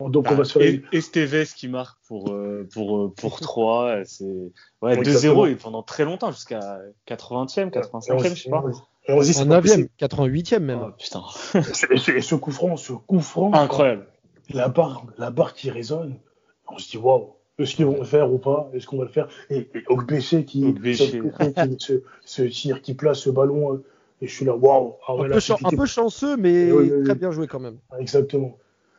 Donc on va se faire et, Esteves qui marque pour, euh, pour, euh, pour 3. C'est ouais, 2-0 et pendant très longtemps, jusqu'à 80e, 85e, je sais pas. Et on 9e, 88e même. Oh, putain. et, ce coup franc, ce coup franc. Incroyable. La barre, la barre qui résonne. On se dit waouh est-ce qu'ils vont le faire ou pas Est-ce qu'on va le faire Et, et qui, qui, se, tire, qui place ce ballon, euh, et je suis là, waouh ah un, peu chanceux, mais très bien joué quand même. Exactement.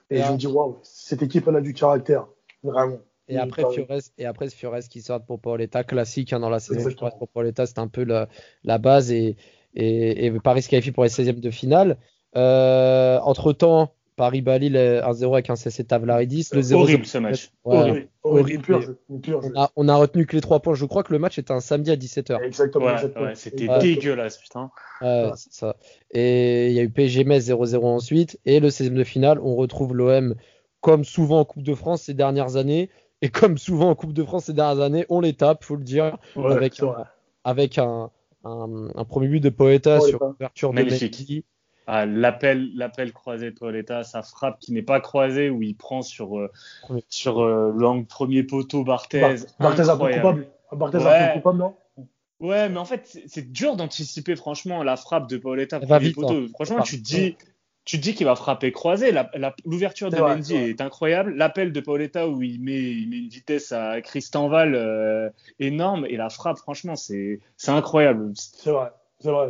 Et, je me dis, waouh, cette équipe, elle a du caractère, vraiment. Et après, Fiores, et après Fiores qui sort pour Pauletta, classique hein, dans la saison pour Pauletta, c'était un peu la, la base et, et, et, Paris se qualifie pour les 16e de finale. Euh, entre temps, Paris-Bali 1-0 avec un CC Tavlaridis. Le 0 horrible ce match. horrible. horrible. On, a, retenu que les 3 points. Je crois que le match était un samedi à 17h. Exactement. c'était dégueulasse, putain. ça. Et il y a eu PSG Metz 0-0 ensuite. Et le 16e de finale, on retrouve l'OM comme souvent en Coupe de France ces dernières années. Et comme souvent en Coupe de France ces dernières années, on les tape, faut le dire, avec, un, avec un, un, premier but de Poeta sur l'ouverture de Messi ah, l'appel, l'appel croisé de Paoletta, sa frappe qui n'est pas croisée où il prend sur euh, sur euh, l'angle premier poteau Barthez. Barthez un peu coupable. Barthez ouais. un peu coupable, non? Ouais, mais en fait, c'est dur d'anticiper franchement la frappe de premier poteau. Hein. Franchement, tu te dis. Tu dis qu'il va frapper croisé. L'ouverture de Mendy est, incroyable. L'appel de Paoletta où il met, il met une vitesse à Christian Val euh, énorme. Et la frappe, franchement, c'est incroyable. C'est vrai.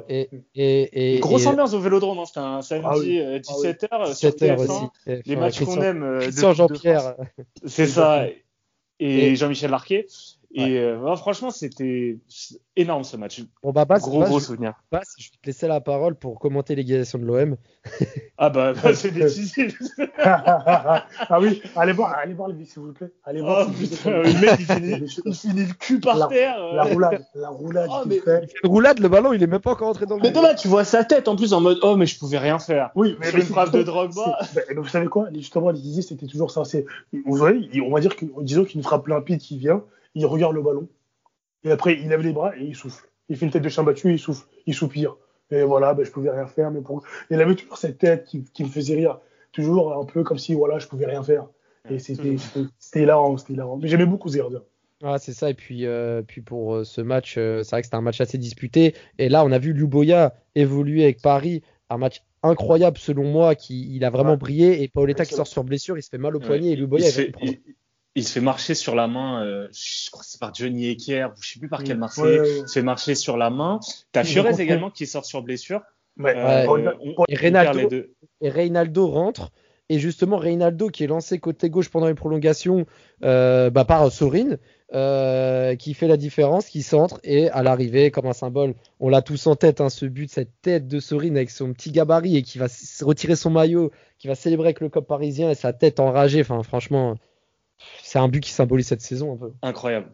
Et, et, et, Grosse ambiance au Vélodrome, hein. c'était un samedi 17h ah euh, sur TF1. Les matchs qu'on aime. Euh, Jean-Pierre. C'est ça. Et, Jean-Michel Larquet. Et euh, franchement, c'était énorme ce match. Bon, bah, gros, gros souvenir. je vais te laisser la parole pour commenter l'égalisation de l'OM. ah, bah, bah c'est décisif. ah oui, allez voir, allez voir le s'il vous plaît. Allez voir. Oh, putain, le mec, il finit, il finit, le cul par terre. La roulade, la roulade. Oh, mais... fait. Il fait une roulade, le ballon, il est même pas encore entré dans le. Mais là, tu vois sa tête en plus en mode Oh, mais je pouvais rien faire. Oui, mais. Sur une frappe de Drogba. Vous savez quoi Justement, il disait c'était toujours ça. Vous voyez, on va dire que, disons qu'une frappe limpide qui vient il regarde le ballon, et après il lève les bras et il souffle. Il fait une tête de chien battu, il souffle, il soupire. Et voilà, ben, je pouvais rien faire, mais pour... il avait toujours cette tête qui, me faisait rire, toujours un peu comme si voilà, je pouvais rien faire. Et c'était hilarant, c'était hilarant. Mais j'aimais beaucoup Zerda. Ah, c'est ça. Et puis, euh, puis pour euh, ce match, euh, c'est vrai que c'était un match assez disputé. Et là, on a vu Luboya évoluer avec Paris. Un match incroyable selon moi, qui il a vraiment brillé. Et Paoletta qui sort sur blessure, il se fait mal au poignet. Et Luboya, il, il se fait marcher sur la main, euh, je crois que c'est par Johnny Ecker, je sais plus par quel Marseillais, il se fait marcher sur la main. T'as Fiorez également qui sort sur blessure. Euh, et, Reynaldo, et Reynaldo rentre. Et justement, Reynaldo qui est lancé côté gauche pendant les prolongations euh, bah, par Sorin, euh, qui fait la différence, qui centre et à l'arrivée, comme un symbole, on l'a tous en tête, hein, ce but, cette tête de Sorin avec son petit gabarit et qui va retirer son maillot, qui va célébrer avec le cop parisien et sa tête enragée. Enfin, franchement, c'est un but qui symbolise cette saison un peu. Incroyable.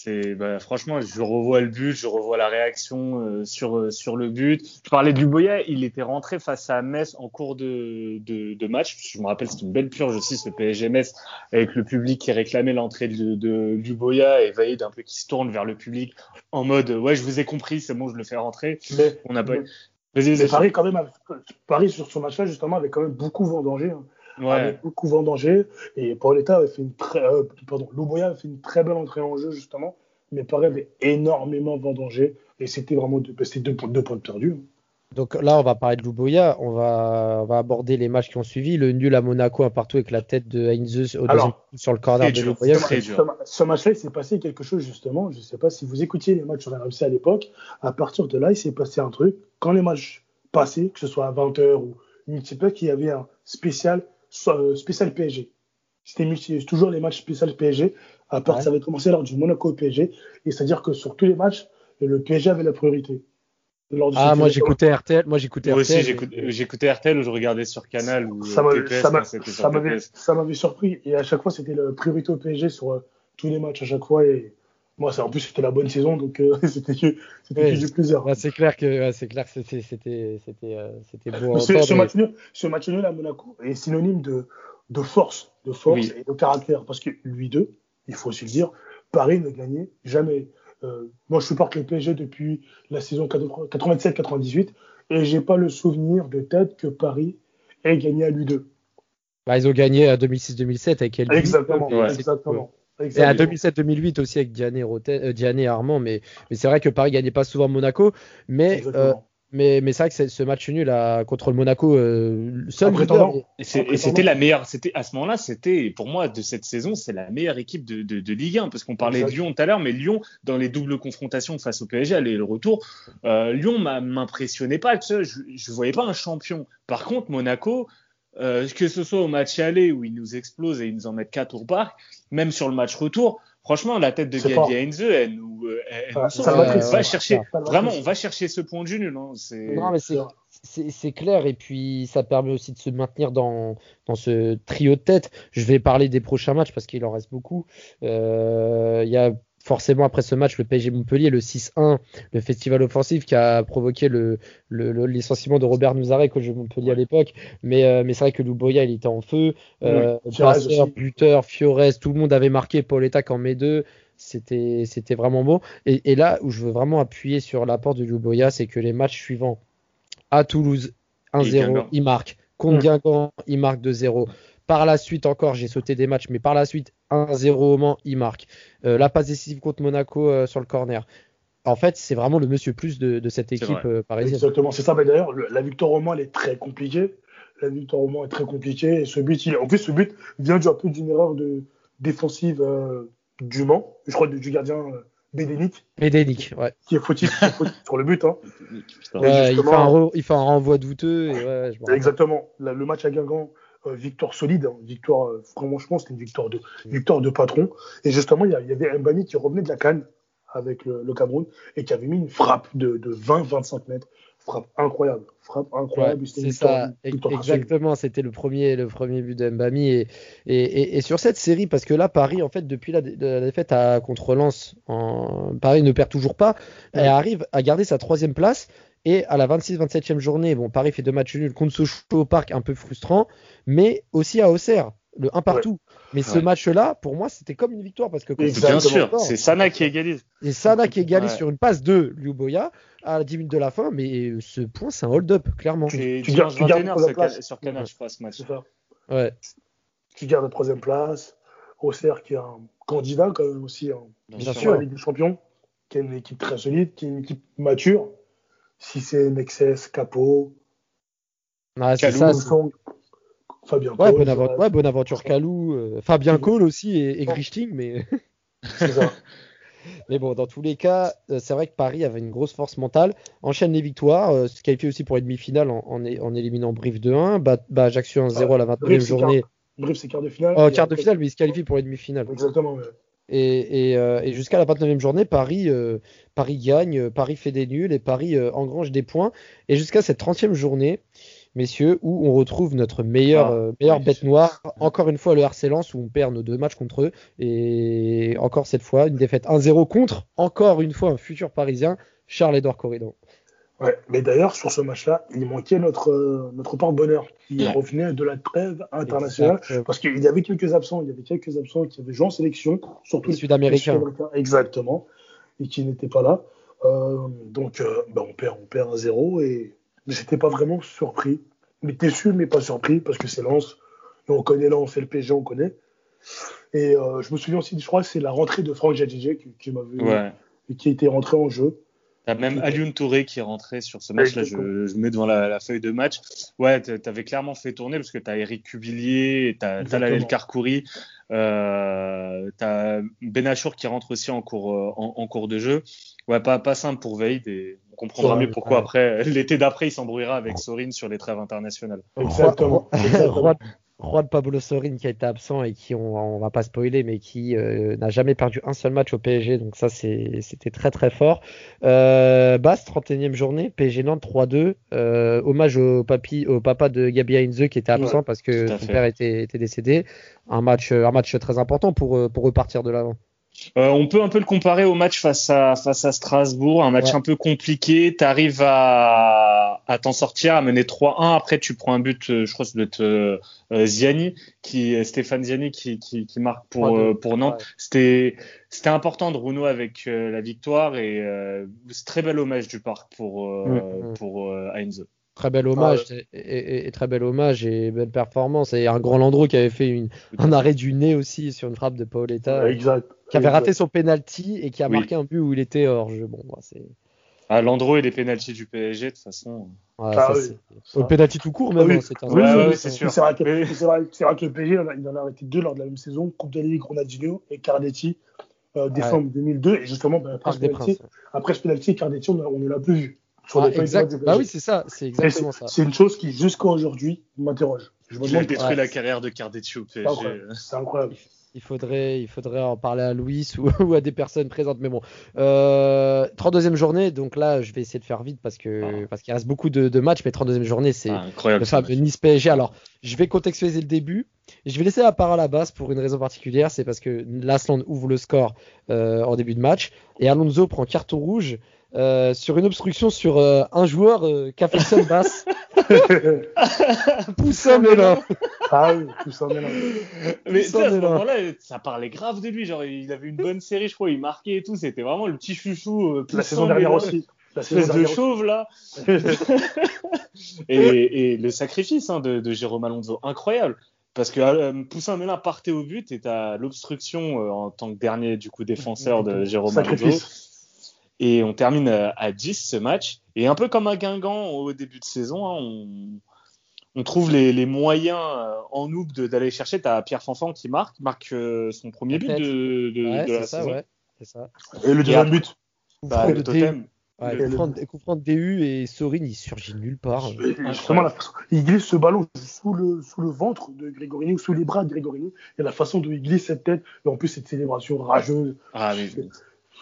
C'est bah, franchement, je revois le but, je revois la réaction euh, sur euh, sur le but. Je parlais du Boya, il était rentré face à Metz en cours de, de, de match. Je me rappelle, c'était une belle purge aussi ce PSG Metz avec le public qui réclamait l'entrée de, de, du Boya et Vaïd un peu qui se tourne vers le public en mode ouais, je vous ai compris, c'est bon, je le fais rentrer. Mais, On a pas. Paris quand même, Paris sur ce match-là justement avait quand même beaucoup vendangé. Hein ouais. avec beaucoup vendangé. Et Paoletta avait fait une très, euh, pardon, Loboya avait fait une très belle entrée en jeu justement, mais Paris avait énormément vendangé et c'était vraiment deux, deux, deux points perdus. Donc là, on va parler de Louboya, on va, on va aborder les matchs qui ont suivi. Le nul à Monaco, un partout avec la tête de Heinze au deuxième sur le corner de Louboya. Ce match-là, il s'est passé quelque chose justement. Je ne sais pas si vous écoutiez les matchs sur RMC à l'époque. À partir de là, il s'est passé un truc. Quand les matchs passaient, que ce soit à 20h ou multiplex, il y avait un spécial, spécial PSG. C'était toujours les matchs spécial PSG. À part, ça avait commencé lors du Monaco PSG. Et c'est-à-dire que sur tous les matchs, le PSG avait la priorité ah, moi j'écoutais RTL. Moi j'écoutais RTL. aussi j'écoutais RTL ou je regardais sur Canal ou ça m'avait surpris et à chaque fois c'était la priorité au PSG sur euh, tous les matchs à chaque fois et moi en plus c'était la bonne saison donc euh, c'était que, c'était du plaisir. c'est clair que c'est clair c'était c'était c'était euh, c'était beau. Ce, ce, match nul, ce match nul à Monaco est synonyme de de force, de force et de caractère parce que lui deux, il faut aussi le dire, Paris ne gagnait jamais. Euh, moi, je supporte le PSG depuis la saison 97-98 et j'ai pas le souvenir de tête que Paris ait gagné à lui deux. Bah, ils ont gagné à 2006-2007 avec Elby. Exactement, exactement. Et à 2007-2008 aussi avec Diane, euh, et Armand, mais, mais c'est vrai que Paris gagnait pas souvent Monaco, mais mais, mais c'est vrai que ce match nul à, contre le Monaco, euh, seul Et c'était la meilleure. C'était à ce moment-là, c'était pour moi de cette saison, c'est la meilleure équipe de, de, de, Ligue 1 parce qu'on parlait de Lyon tout à l'heure, mais Lyon dans les doubles confrontations face au PSG, allez le retour, euh, Lyon m'impressionnait pas. Je, je voyais pas un champion. Par contre, Monaco, euh, que ce soit au match aller où ils nous explosent et ils nous en mettent 4 au parc, même sur le match retour, Franchement, la tête de Gabi Heinze, elle nous, euh, elle, nous va chercher, vraiment, on va chercher ce point de nul. Non, non mais c'est clair et puis ça permet aussi de se maintenir dans, dans ce trio de tête. Je vais parler des prochains matchs parce qu'il en reste beaucoup. Euh, il y a forcément après ce match, le PSG Montpellier, le 6-1, le festival offensif qui a provoqué le, le, licenciement de Robert Nouzarek au jeu Montpellier à l'époque. Mais, euh, mais c'est vrai que Louboya, il était en feu. Euh, buteur, Fiores, tout le monde avait marqué Pauletta en met deux. C'était, c'était vraiment beau. Et, là où je veux vraiment appuyer sur l'apport de Louboya, c'est que les matchs suivants, à Toulouse, 1-0, il marque. Contre Guingamp, il marque 2-0. Par la suite encore, j'ai sauté des matchs, mais par la suite, 1-0 au Mans, il marque. Euh, la passe décisive contre Monaco euh, sur le corner. En fait, c'est vraiment le monsieur plus de, cette équipe euh, parisienne. Exactement, c'est ça. Mais d'ailleurs, la victoire au Mans, elle est très compliquée. La victoire au Mans est très compliquée. Et ce but, il... en plus, ce but vient un peu d'une erreur de... défensive du Mans, je crois du gardien Bédénic. Bédénic, ouais. Qui est fautif, sur le but. Hein. Ouais, il, fait un il, fait un renvoi douteux. Exactement. le match à Guingamp, victoire solide, hein. victoire, euh, franchement, c'était une victoire de, victoire de patron. Et justement, il y, avait Mbani qui revenait de la canne avec le, Cameroun et qui avait mis une frappe de, 20-25 mètres. Frappe incroyable, frappe incroyable. c'est ça, exactement. C'était le premier, le premier but de Mbami. Et, et, sur cette série, parce que là, Paris, en fait, depuis la, défaite à, contre Lens, en, Paris ne perd toujours pas. Elle arrive à garder sa troisième place. Et à la 26-27e journée, bon, Paris fait deux matchs nuls contre Sochaux au parc, un peu frustrant, mais aussi à Auxerre, le 1 partout. Mais ce match-là, pour moi, c'était comme une victoire parce que bien sûr, c'est Sana qui égalise. Et Sana qui égalise sur une passe de Liuboya à 10 minutes de la fin, mais ce point, c'est un hold-up, clairement. Tu, tu, gardes, sur Canal, je crois, ce match. Ouais. Tu gardes la troisième place. Auxerre qui est un candidat quand même aussi en bien sûr. la Ligue des Champions, qui est une équipe très solide, qui est une équipe mature si c'est Nexus, Capo, ah, ça, Fabien ouais, Cole. Bonaventure, ouais, Bonaventure Calou, euh, Fabien Cole aussi et, et Grichting, mais. c'est ça. Mais bon, dans tous les cas, euh, c'est vrai que Paris avait une grosse force mentale, enchaîne les victoires, euh, se qualifie aussi pour une demi-finale en, en, en, éliminant Brive 2-1, bah, bah Ajaccio 1-0 à la 29e journée. Brive, c'est quart de finale. Oh, quart de finale, mais il se qualifie pour une demi-finale. Exactement, ouais. Et, euh, et, jusqu'à la 29e journée, Paris, euh, Paris gagne, euh, Paris fait des nuls et Paris engrange des points. Et jusqu'à cette 30e journée, messieurs, où on retrouve notre meilleure, ah, meilleure bête noire. Encore une fois, le RC Lens, où on perd nos deux matchs contre eux. Et encore cette fois, une défaite 1-0 contre, encore une fois, un futur parisien, Charles-Édouard Corridon. Ouais, mais d'ailleurs, sur ce match-là, il manquait notre, euh, notre porte-bonheur qui revenait de la trêve internationale. Parce qu'il y avait quelques absents. Il y avait quelques absents qui avaient joué en sélection, surtout les Sud-Américains. exactement, et qui n'étaient pas là. Euh, donc, euh, bah, on perd, on perd un 0 et j'étais pas vraiment surpris. Mais déçu, mais pas surpris parce que c'est Lens. Et on connaît Lens, c'est le PSG, on connaît. Et je me souviens aussi, je crois que c'est la rentrée de Franck Jadjidje qui, qui m'avait, qui était rentré en jeu. T'as même Alioune Touré qui est rentré sur ce match-là. Je, je mets devant la, la, feuille de match. Ouais, t'avais clairement fait tourner parce que t'as Eric Cubillier, t'as Talal Karkouri, euh, t'as Benachour qui rentre aussi en cours, euh, en, en, cours de jeu. Ouais, pas, pas simple pour Veid et on comprendra mieux pourquoi ouais. après l'été d'après il s'embrouillera avec Sorin sur les trêves internationales. Exactement. Exactement. Juan Pablo Sorin qui a été absent et qui, on, on va pas spoiler, mais qui euh, n'a jamais perdu un seul match au PSG, donc ça c'était très très fort. Euh, Basse, 31e journée, PSG Nantes 3-2. Euh, hommage au, papi, au papa de Gabi Heinze qui était absent ouais, parce que son fait. père était, était, décédé. Un match, un match très important pour, pour repartir de l'avant. Euh, on peut un peu le comparer au match face à face à Strasbourg, un match ouais. un peu compliqué. Tu arrives à, à t'en sortir, à mener 3-1. Après, tu prends un but, euh, je crois que c'est euh, Ziani, qui Stéphane Ziani qui, qui, qui marque pour euh, pour Nantes. Ouais. C'était c'était important de Bruno avec euh, la victoire et c'est très bel hommage du parc pour mmh. pour Heinze. Très bel hommage ah, ouais. et, et, et, très bel hommage et belle performance. Et un grand Landreau qui avait fait une, un arrêt du nez aussi sur une frappe de Paoletta ouais, exact. qui avait raté son penalty et qui a oui. marqué un but où il était hors jeu. Bon bah, c'est ah, Landreau et les pénalties du PSG de toute façon. Ouais, ah, oui. le penalty tout court même oui, hein, c'est un... oui, oui, c'est sûr. c'est vrai, que, mais... vrai, vrai, que le PSG il en a arrêté deux lors de la même saison Coupe de la Ligue Ronaldinho et Cardetti euh, décembre ouais. 2002 et justement bah, après, ce penalty, après ce penalty Cardetti on ne l'a plus vu ah, exact. Bah oui, c'est ça, c'est exactement ça. C'est une chose qui, jusqu'à aujourd'hui, m'interroge. Je me demande détruit ouais. la carrière de Cardetti au PSG. C'est incroyable. Il faudrait, il faudrait en parler à Louis ou, ou à des personnes présentes. Mais bon, euh, 32e journée, donc là, je vais essayer de faire vite parce que ah. parce qu'il reste beaucoup de, de, matchs. Mais 32e journée, c'est ah, le fameux Nice PSG. Alors, je vais contextualiser le début. Je vais laisser la parole à Basse pour une raison particulière. C'est parce que Lasland ouvre le score euh, en début de match et Alonso prend carton rouge. Euh, sur une obstruction sur euh, un joueur euh, qui a fait basse. Poussin Mélan. Ah oui, Poussin Mélan. Mais à ce moment-là, ça parlait grave de lui. Genre, il avait une bonne série, je crois, il marquait et tout. C'était vraiment le petit chouchou. Euh, La saison dernière aussi. La saison de chauve là. et, et, le sacrifice hein, de, de Jérôme Alonso, incroyable. Parce que euh, Poussin Mélin partait au but et t'as l'obstruction euh, en tant que dernier du coup défenseur de Jérôme Sacrifice. Et on termine à 10 ce match. Et un peu comme à Guingamp au début de saison, hein, on, on, trouve les, les moyens euh, en nous d'aller chercher. Tu as Pierre Fanfan qui marque, marque euh, son premier but de, de, ouais, de la ça, saison. Ouais, ça. Et le deuxième but bah, le totem. Ouais, le... de DU et Sorin il surgit nulle part. Justement, la façon, il glisse ce ballon sous le, sous le ventre de Grégorini ou sous les bras de Grégorini et la façon dont il glisse cette tête et en plus cette célébration rageuse. Ah, mais...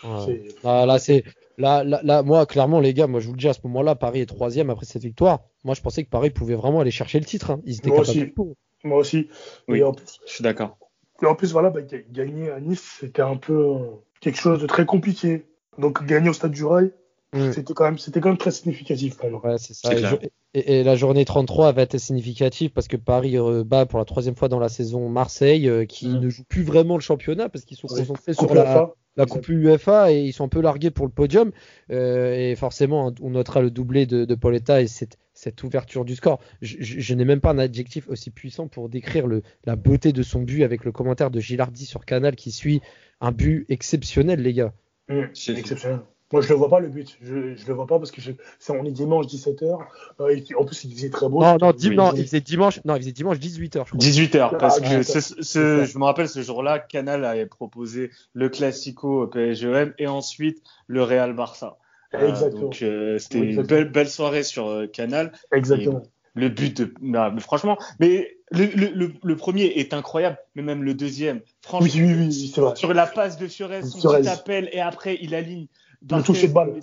Ouais. Là, là c'est là, là, là, moi, clairement, les gars, moi, je vous le dis à ce moment-là, Paris est troisième après cette victoire. Moi, je pensais que Paris pouvait vraiment aller chercher le titre. Hein. Ils étaient moi capables aussi. De moi aussi. Oui, et en plus, je suis d'accord. Et en plus, voilà, bah, gagner à Nice, c'était un peu euh, quelque chose de très compliqué. Donc, gagner au Stade du Rail, mmh. c'était quand même, c'était quand même très significatif. Ouais, c'est ça. Et, et, et, la journée 33 avait été significative parce que Paris euh, bat pour la troisième fois dans la saison Marseille, euh, qui mmh. ne joue plus vraiment le championnat parce qu'ils sont concentrés sur la la Coupe UEFA et ils sont un peu largués pour le podium. Euh, et forcément, on notera le doublé de, de Pauletta et cette, cette ouverture du score. Je, je, je n'ai même pas un adjectif aussi puissant pour décrire le, la beauté de son but avec le commentaire de Gilardi sur Canal qui suit un but exceptionnel, les gars. Mmh, c'est exceptionnel. Moi, je le vois pas le but. Je, je le vois pas parce que je, c'est on est dimanche 17h. Euh, en plus, il faisait très beau. Non, non, dim, non, il faisait dimanche, non, il faisait dimanche 18h. 18h, parce ah, que ce, ce, je me rappelle ce jour-là, Canal avait proposé le Classico PSGM et ensuite le Real Barça. Exactement. Euh, donc, euh, c'était oui, une belle, belle soirée sur euh, Canal. Exactement. Et le but de, non, mais franchement, mais le, le, le, premier est incroyable, mais même le deuxième, franchement, oui, oui, oui, c'est vrai. sur la passe de Fiorez, son petit appel et après il aligne le toucher de balle.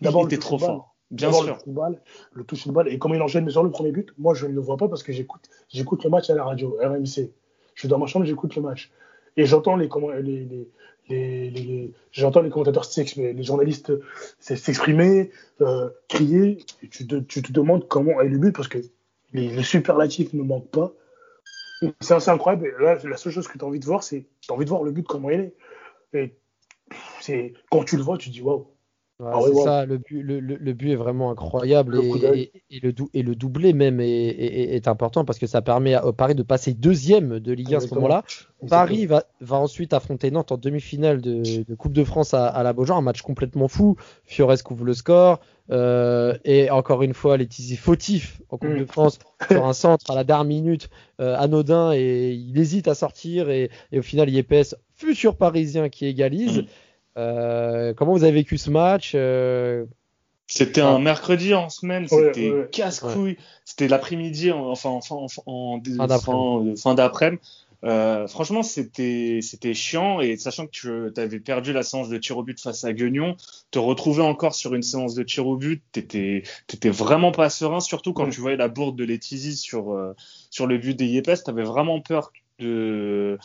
D'abord, était trop fort. Bien sûr. Le, balle, le toucher de balle. Et comment il enchaîne sur le premier but, moi, je ne le vois pas parce que j'écoute, j'écoute le match à la radio, RMC. Je suis dans ma chambre, j'écoute le match. Et j'entends les, les, les, les, les j'entends les commentateurs s'exprimer, les journalistes s'exprimer, euh, crier. Et tu, te, tu te demandes comment est le but parce que les, les superlatifs ne manquent pas. C'est assez incroyable. Et là, la seule chose que tu as envie de voir, c'est tu as envie de voir le but comment il est. Et c'est quand tu le vois, tu dis waouh. ah c'est ça, le but, le, le, but est vraiment incroyable et, et, le, et, le, doublé même est, est, important parce que ça permet à Paris de passer deuxième de Ligue 1 à ce moment-là. Paris va, va, ensuite affronter Nantes en demi-finale de, de, Coupe de France à, à la Beaujoire, un match complètement fou. Fiores couvre le score euh, et encore une fois, Laetitia fautif en Coupe de mm. France sur un centre à la dernière minute euh, anodin et il hésite à sortir et, au final Yepes, futur parisien qui égalise. Mm. Euh, comment vous avez vécu ce match euh, C'était un mercredi en semaine, c'était casse-couille. C'était l'après-midi, enfin, enfin, en, fin d'après-midi. Euh, franchement, c'était c'était chiant. Et sachant que tu avais perdu la séance de tir au but face à Guignon, te retrouver encore sur une séance de tir au but, t'étais t'étais vraiment pas serein, surtout quand tu voyais la bourde de Letizy sur sur le but des Yepes, t'avais vraiment peur de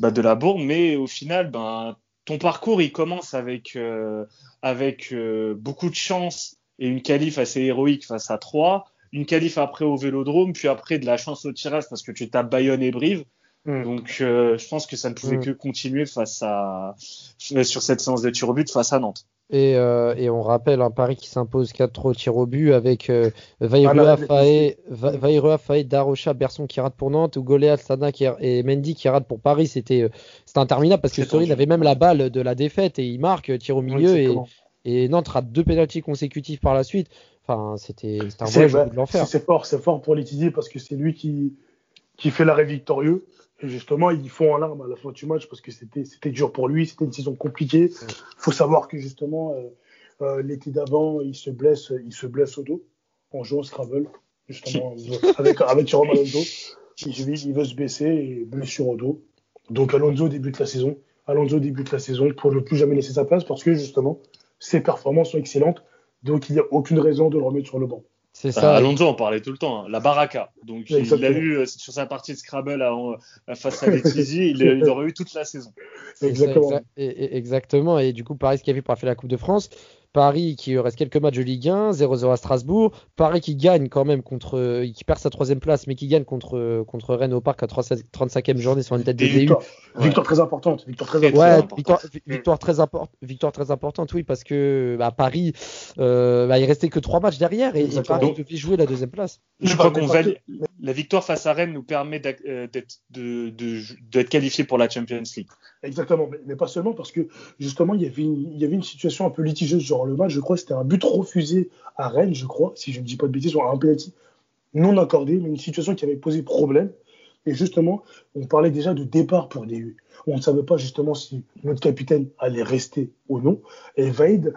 bah, de la bourde, mais au final, ben ton parcours, il commence avec, euh, avec euh, beaucoup de chance et une qualif assez héroïque face à 3, une qualif après au Vélodrome, puis après de la chance au tirage parce que tu tapes Bayonne et Brive. Mm. Donc, euh, je pense que ça ne pouvait mm. que continuer face à, sur cette séance de tir au but face à Nantes. Et, euh, et, on rappelle un Paris qui s'impose 4-3 au tir au but avec euh, Vairua, Faé, Darocha, Berson qui rate pour Nantes, ou Goléat, Sana et Mendy qui rate pour Paris. C'était euh, interminable parce que Story avait même la balle de la défaite et il marque, euh, tir au milieu et, et, Nantes rate deux pénalties consécutifs par la suite. Enfin, c'était un vrai jeu de l'enfer. C'est fort, c'est fort pour Letizier parce que c'est lui qui, qui fait l'arrêt victorieux. Et justement, ils font en larmes à la fin du match parce que c'était dur pour lui, c'était une saison compliquée. Il faut savoir que justement, euh, euh, l'été d'avant, il se blesse, il se blesse au dos en jouant au Scrabble, justement avec avec Jérôme Alonso. Il, il veut se baisser et blessure au dos. Donc Alonso débute la saison. Alonso débute la saison pour ne plus jamais laisser sa place parce que justement, ses performances sont excellentes. Donc il n'y a aucune raison de le remettre sur le banc. C'est ça. Alonso en parlait tout le temps, hein. la baraka. Donc il l'a eu euh, sur sa partie de Scrabble à, face à Letizy, il, il aurait eu toute la saison. Exactement. et, exactement. Et du coup, Paris qui a vu pour faire la Coupe de France, Paris qui reste quelques matchs de Ligue 1, 0-0 à Strasbourg. Paris qui gagne quand même contre, qui perd sa troisième place, mais qui gagne contre, contre Rennes au Parc à 35e journée sur une tête de victoire, victoire très importante. Victoire très importante. victoire, victoire, très victoire très importante, oui, parce que bah, Paris, euh, bah, il restait que trois matchs derrière et, et Paris devait jouer la deuxième place. Je crois qu'on valide. La victoire face à Rennes nous permet euh, d'être de, qualifié pour la Champions League. Exactement, mais, pas seulement parce que justement il y avait une, il y avait une situation un peu litigeuse durant le match. Je crois c'était un but refusé à Rennes, je crois, si je ne dis pas de bêtises, un penalty non accordé, mais une situation qui avait posé problème. Et justement, on parlait déjà de départ pour DU. On ne savait pas justement si notre capitaine allait rester ou non. Et Vaid,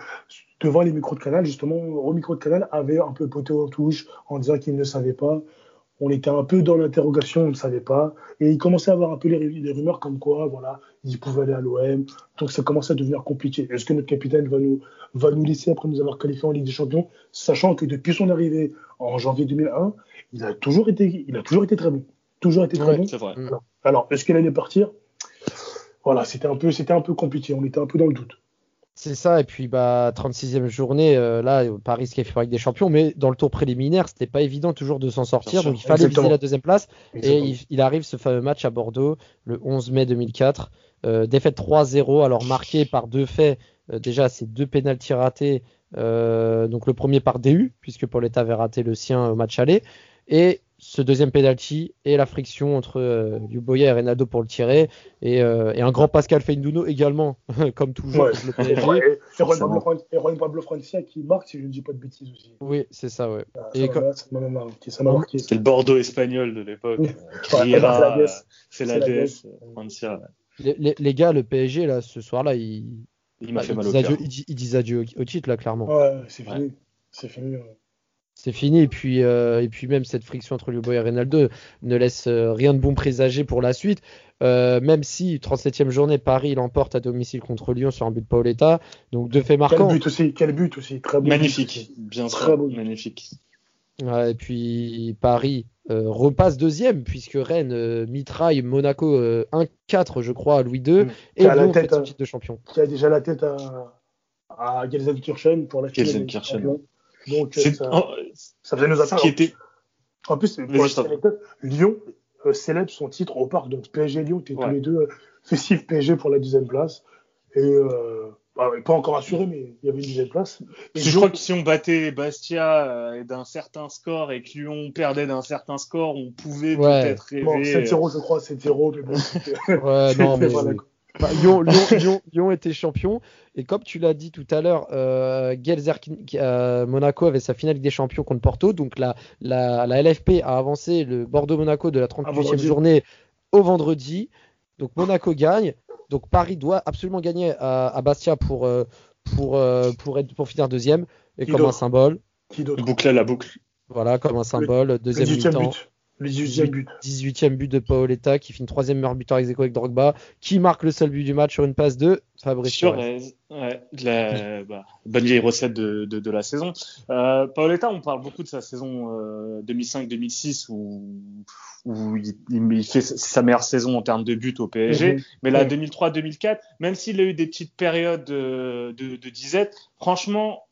devant les micros de canal, justement, au micro de canal, avait un peu poté en touche en disant qu'il ne savait pas on était un peu dans l'interrogation, on ne savait pas. Et il commençait à avoir un peu les, rumeurs comme quoi, voilà, il pouvait aller à l'OM. Donc ça commençait à devenir compliqué. Est-ce que notre capitaine va nous, va nous laisser après nous avoir qualifié en Ligue des Champions, sachant que depuis son arrivée en janvier 2001, il a toujours été, il a toujours été très bon. Toujours été très bon. Vrai. Alors, est-ce qu'il allait partir? Voilà, c'était un peu, c'était un peu compliqué. On était un peu dans le doute. C'est ça, et puis bah 36e journée, euh, là, Paris qui a fait avec des champions, mais dans le tour préliminaire, c'était pas évident toujours de s'en sortir, donc il fallait viser la deuxième place. Et il, arrive ce fameux match à Bordeaux le 11 mai 2004, euh, défaite 3-0, alors marqué par deux faits, euh, déjà c'est deux pénalties ratés, donc le premier par DU, puisque Pauletta avait raté le sien au match aller, et ce deuxième penalty et la friction entre euh, Boyer et Renato pour le tirer et, euh, et un grand Pascal Feinduno également comme toujours ouais. le PSG. et Juan Pablo Francia qui marque si je ne dis pas de bêtises aussi. Oui, c'est ça ouais. Ah, ça. C'est le Bordeaux espagnol de l'époque. c'est la DS Francia. Les, les, les, gars, le PSG là ce soir-là, il, il m'a fait mal au cœur. Ils disent adieu au titre là clairement. Ouais, c'est fini. C'est fini. Ouais c'est fini. Et puis, euh, et puis même cette friction entre Boy et Reynaldo ne laisse euh, rien de bon présager pour la suite. Euh, même si 37e journée, Paris l'emporte à domicile contre Lyon sur un but de Paoletta. Donc deux faits marquants. Quel but aussi, quel but aussi, très beau. Magnifique, bien très beau. magnifique. et puis Paris repasse deuxième puisque Rennes mitraille Monaco 1-4 je crois à Louis II mm. et son titre de champion. Qui a déjà la tête à, à Gelsenkirchen pour la finale. Donc, ça, ça, faisait nos. Qui était... En plus, pour Lyon euh, célèbre son titre au parc. Donc PSG Lyon étaient tous les deux euh, festifs PSG pour la deuxième place. Et euh, bah, pas encore assuré, mais il y avait une dizaine de places. Et je crois que si on battait Bastia euh, d'un certain score et que Lyon perdait d'un certain score, on pouvait peut-être rêver. Bon, 7-0, je crois, 7-0, mais bon. ouais, non, mais. Bah, Lyon, Lyon, Lyon, Lyon, était champion et comme tu l'as dit tout à l'heure, euh, euh, Monaco avait sa finale des champions contre Porto, donc la, la, la LFP a avancé le Bordeaux-Monaco de la 38e journée au vendredi. Donc Monaco gagne. Donc Paris doit absolument gagner à, Bastia pour, euh, pour, euh, pour, être, pour finir deuxième. Et comme un symbole. Qui Boucler la boucle. Voilà, comme un symbole. Deuxième mi-temps. Le 18e but. 18e but de Paoletta qui finit troisième meilleur buteur ex avec Drogba, qui marque le seul but du match sur une passe de Fabrice Sur ouais, la bah, bonne vieille recette de, de, de la saison. Euh, Paoletta, on parle beaucoup de sa saison euh, 2005-2006 où, où il, il, fait sa meilleure saison en termes de buts au PSG. Mhm. Mais là, 2003-2004, même s'il a eu des petites périodes de, de, de disette, franchement,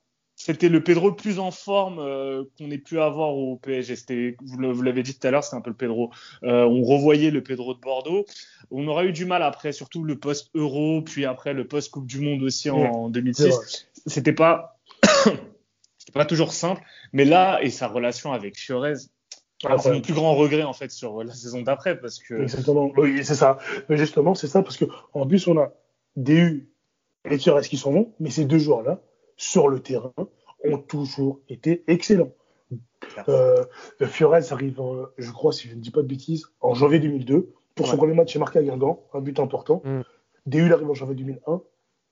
c'était le Pedro le plus en forme euh, qu'on ait pu avoir au PSG. C'était, vous l'avez dit tout à l'heure, c'était un peu le Pedro. Euh, on revoyait le Pedro de Bordeaux. On aura eu du mal après, surtout le post Euro, puis après le post Coupe du Monde aussi en, 2006. C'était pas, c'était pas toujours simple. Mais là, et sa relation avec Fiorez, c'est mon plus grand regret en fait sur la saison d'après parce que. Exactement. Oui, c'est ça. Mais justement, c'est ça parce que en plus on a DU et Fiorez qui sont bons, mais ces deux joueurs là sur le terrain ont toujours été excellents. Euh, Fiorez arrive, je crois, si je ne dis pas de bêtises, en janvier 2002. Pour son premier match, il marqué à Guingamp, un but important. Mm. DU arrive en janvier 2001,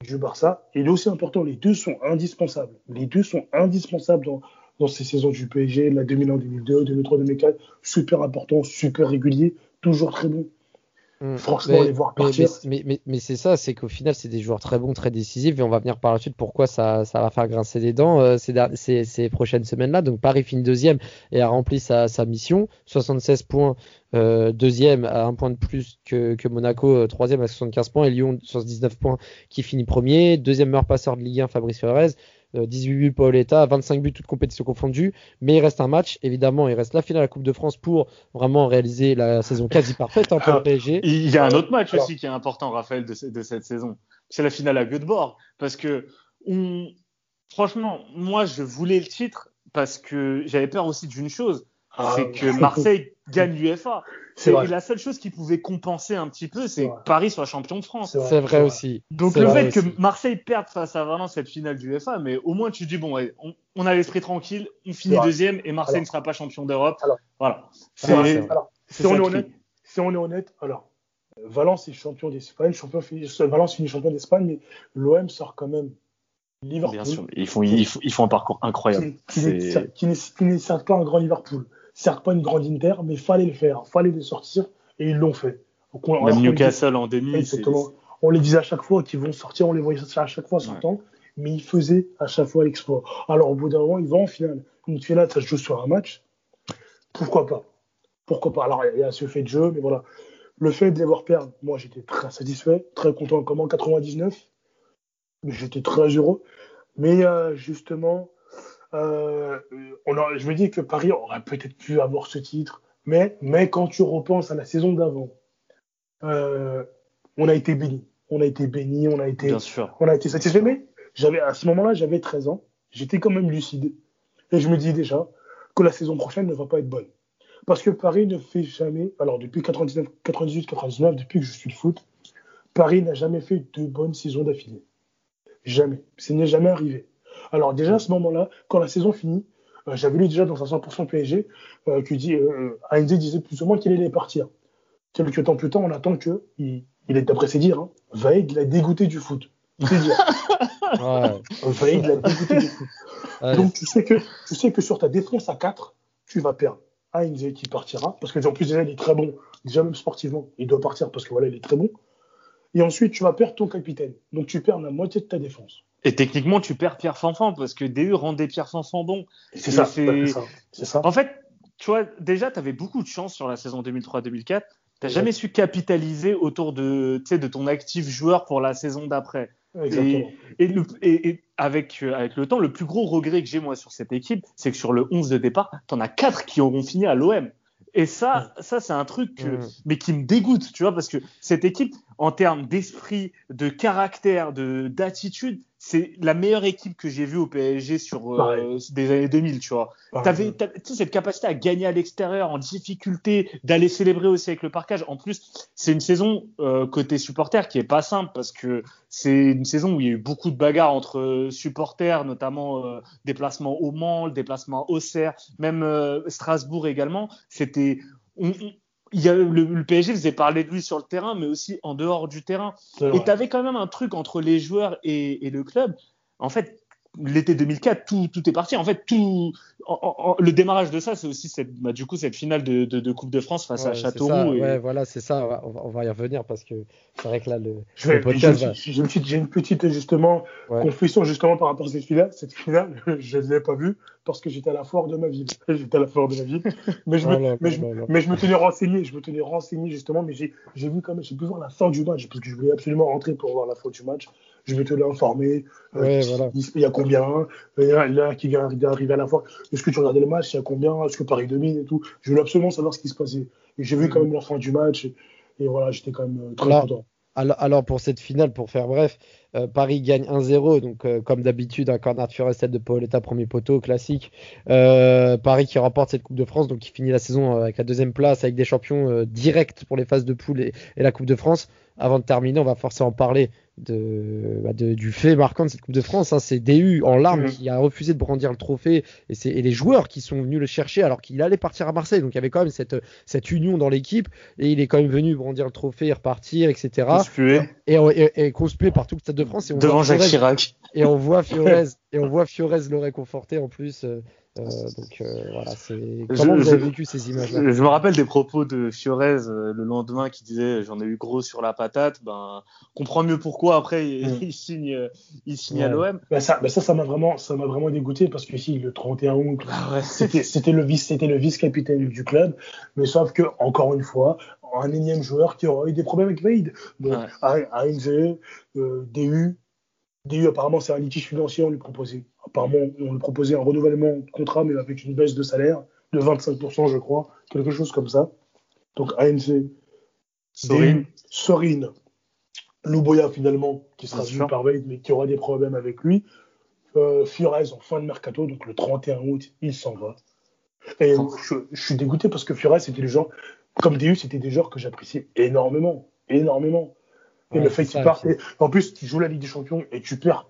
du Barça. Et il est aussi important, les deux sont indispensables. Les deux sont indispensables dans, dans ces saisons du PSG, la 2001-2002, 2003-2004. Super important, super régulier, toujours très bon. Mm. Franchement, les voir partir. Mais, mais, mais, c'est ça, c'est qu'au final, c'est des joueurs très bons, très décisifs, et on va venir par la suite pourquoi ça, ça va faire grincer des dents euh, ces, ces, ces, prochaines semaines-là. Donc Paris finit deuxième et a rempli sa, sa mission, 76 points, euh, deuxième à un point de plus que, que Monaco, euh, troisième à 75 points, et Lyon 79 points qui finit premier, deuxième meilleur passeur de Ligue 1, Fabrice Fiorez, 18 euh, buts Paoletta, 25 buts toutes compétitions confondues, mais il reste un match, évidemment, il reste la finale de la Coupe de France pour vraiment réaliser la saison quasi parfaite hein, pour le PSG. Il y a un autre match aussi qui est important, Raphaël, de, cette saison. C'est la finale à Göteborg, parce que on... franchement, moi, je voulais le titre parce que j'avais peur aussi d'une chose, ah, c'est que Marseille gagne l'UFA. Et la seule chose qui pouvait compenser un petit peu, c'est que Paris soit champion de France. C'est vrai, aussi. Donc le fait que Marseille perde face à Valence cette finale du UEFA, mais au moins tu dis bon, on, a l'esprit tranquille, on finit deuxième et Marseille ne sera pas champion d'Europe. Voilà. si, on est honnête, si on est honnête, alors Valence est champion d'Espagne, champion, Valence finit champion d'Espagne, mais l'OM sort quand même Liverpool. Bien sûr, ils font, ils font, un parcours incroyable. Qui, qui, n'est pas un grand Liverpool certes pas une grande Inter, mais fallait le faire, fallait le sortir, et ils l'ont fait. Même Newcastle en demi. Exactement. On les disait à chaque fois qu'ils vont sortir, on les voyait à chaque fois sortant, mais ils faisaient à chaque fois l'exploit. Alors au bout d'un moment, ils vont en finale. Une finale, ça se joue sur un match. Pourquoi pas? Pourquoi pas? Alors il y a ce fait de jeu, mais voilà. Le fait de les voir perdre, moi j'étais très satisfait, très content comme en 99. J'étais très heureux. Mais euh, justement, euh, on je me dis que Paris aurait peut-être pu avoir ce titre, mais, mais quand tu repenses à la saison d'avant, euh, on a été béni. On a été béni, on a été, on a été satisfait. Mais j'avais, à ce moment-là, j'avais 13 ans. J'étais quand même lucide. Et je me dis déjà que la saison prochaine ne va pas être bonne. Parce que Paris ne fait jamais, alors depuis 99, 98, 99, depuis que je suis le foot, Paris n'a jamais fait de bonnes saisons d'affilée. Jamais. Ce n'est jamais arrivé. Alors déjà à ce moment-là, quand la saison finit, euh, j'avais lu déjà dans un 100% PSG euh, que dit, euh, disait plus ou moins qu'il allait partir. Quelques temps plus tard, on attend que, il, est d'après ses dires, hein, l'a dégoûté du foot. C'est dire. ouais. Vaïd l'a dégoûté du foot. Donc tu sais, que, tu sais que sur ta défense à 4, tu vas perdre. Heinze qui partira, parce que en plus déjà il est très bon, déjà même sportivement, il doit partir parce que voilà, il est très bon. Et ensuite tu vas perdre ton capitaine, donc tu perds la moitié de ta défense. Et techniquement, tu perds Pierre Fanfan parce que DU rendait Pierre Fanfan bon. C'est ça, c'est ça. En fait, tu vois, déjà, tu avais beaucoup de chance sur la saison 2003-2004. Tu jamais su capitaliser autour de, de ton actif joueur pour la saison d'après. Et, et, avec, euh, avec le temps, le plus gros regret que j'ai moi sur cette équipe, c'est que sur le 11 de départ, tu en as 4 qui auront fini à l'OM. Et ça, ça c'est un truc, mais qui me dégoûte, tu vois, parce que cette équipe, en termes d'esprit, de caractère, de d'attitude, c'est la meilleure équipe que j'ai vue au PSG sur euh, des années 2000, tu vois. Tu avais cette capacité à gagner à l'extérieur en difficulté, d'aller célébrer aussi avec le parquage. En plus, c'est une saison euh, côté supporter qui est pas simple parce que c'est une saison où il y a eu beaucoup de bagarres entre euh, supporters, notamment euh, déplacement au Mans, déplacement au Auxerre, même Strasbourg également. C'était il y a, le, PSG faisait parler de lui sur le terrain, mais aussi en dehors du terrain. Et tu avais quand même un truc entre les joueurs et, et le club. En fait, l'été 2004, tout, tout est parti. En fait, tout, le démarrage de ça, c'est aussi cette, bah, du coup cette finale de, de, de, Coupe de France face à Châteauroux. Et... Ouais, voilà, c'est ça. On va, y revenir parce que c'est vrai que là, le, le podcast. J'ai une, petite, une petite justement confession justement par rapport à cette finale. Cette finale, je ne l'ai pas vue parce que j'étais à la foire de ma ville. J'étais à la foire de ma ville, mais je, me, mais, je, mais je me tenais renseigné. Je me tenais renseigné justement, mais j'ai vu quand même, j'ai pu voir la fin du match parce que je voulais absolument rentrer pour voir la fin du match je vais te l'informer. Euh, voilà. Il y a combien Là, qui vient d'arriver à la fois. Est-ce que tu regardais le match Il y a combien Est-ce que Paris domine et tout Je voulais absolument savoir ce qui se passait. Et j'ai vu quand même la fin du match. Et, voilà, j'étais quand même euh, très content. Alors, pour cette finale, pour faire bref, euh, Paris gagne 1-0, donc comme d'habitude, un corner de Fiorest de Paoletta, premier poteau, classique. Paris qui remporte cette Coupe de France, donc qui finit la saison avec la deuxième place, avec des champions directs pour les phases de poule et, et, la Coupe de France. Avant de terminer, on va forcément parler de, bah de, du fait marquant de cette Coupe de France. Hein, c'est DU en larmes mhm. qui a refusé de brandir le trophée et, c'est, et les joueurs qui sont venus le chercher alors qu'il allait partir à Marseille. Donc il y avait quand même cette, cette union dans l'équipe et il est quand même venu brandir le trophée, repartir, etc. Et, et, et, conspué par tout le Stade de France. Et on Devant Jacques Chirac. Et on voit Fiorez, et on voit Fiorez le réconforter en plus. Euh, euh, donc euh, voilà, c'est comment vous avez vécu ces images-là? Je me rappelle des propos de Fiorez euh, le lendemain qui disait j'en ai eu gros sur la patate. Ben, comprend mieux pourquoi après il, mm. signe, il signe à l'OM. Ben ça, ben ça, ça m'a vraiment, ça m'a vraiment dégoûté parce que si le 31 août, ah c'était, c'était le vice, c'était le vice-capitaine du club, mais sauf que encore une fois, un énième joueur qui aura eu des problèmes avec Wade. Donc, ouais. ANZ, euh, DU, DU apparemment c'est un litige financier, on lui proposait apparemment, on lui proposait un renouvellement de contrat, mais avec une baisse de salaire de 25%, je crois, quelque chose comme ça. Donc ANC, Sorine, Sorine Louboya finalement, qui sera vu par Wade, mais qui aura des problèmes avec lui. Euh, Fiorez en fin de mercato, donc le 31 août, il s'en va. Et je, suis dégoûté parce que Fiorez, c'était le genre, comme DU, c'était des joueurs que j'appréciais énormément, énormément. Et le fait qu'il parte, en plus, tu joues la Ligue des Champions et tu perds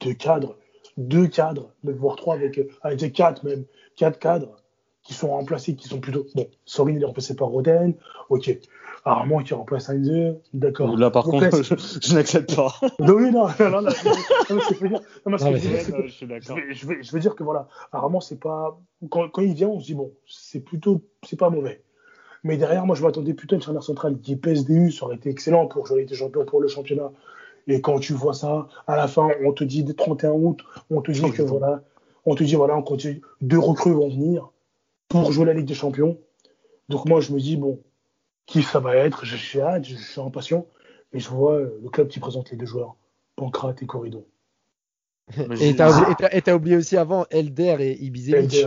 deux cadres deux cadres, voire trois avec, avec quatre même, quatre cadres qui sont remplacés, qui sont plutôt. Bon, Sorin il est remplacé par Roden, ok. Armand qui remplace Heinze, d'accord. Là par contre, je, n'accepte pas. non, oui, non, non, non, non, Je veux dire que voilà, Armand, c'est pas. Quand, quand, il vient, on se dit, bon, c'est plutôt. C'est pas mauvais. Mais derrière, moi, je m'attendais plutôt à une charnière centrale qui PSDU, ça aurait été excellent pour jouer été champion pour le championnat. Et quand tu vois ça, à la fin, on te dit 31 août, on te dit que voilà, on te dit voilà, on continue, deux recrues vont venir pour jouer la Ligue des Champions. Donc moi, je me dis bon, qui ça va être? Je suis hâte, je suis impatient. Et je vois le club qui présente les deux joueurs, Pancrate et Corridon. Et t'as oublié, aussi avant Elder et Ibisevic.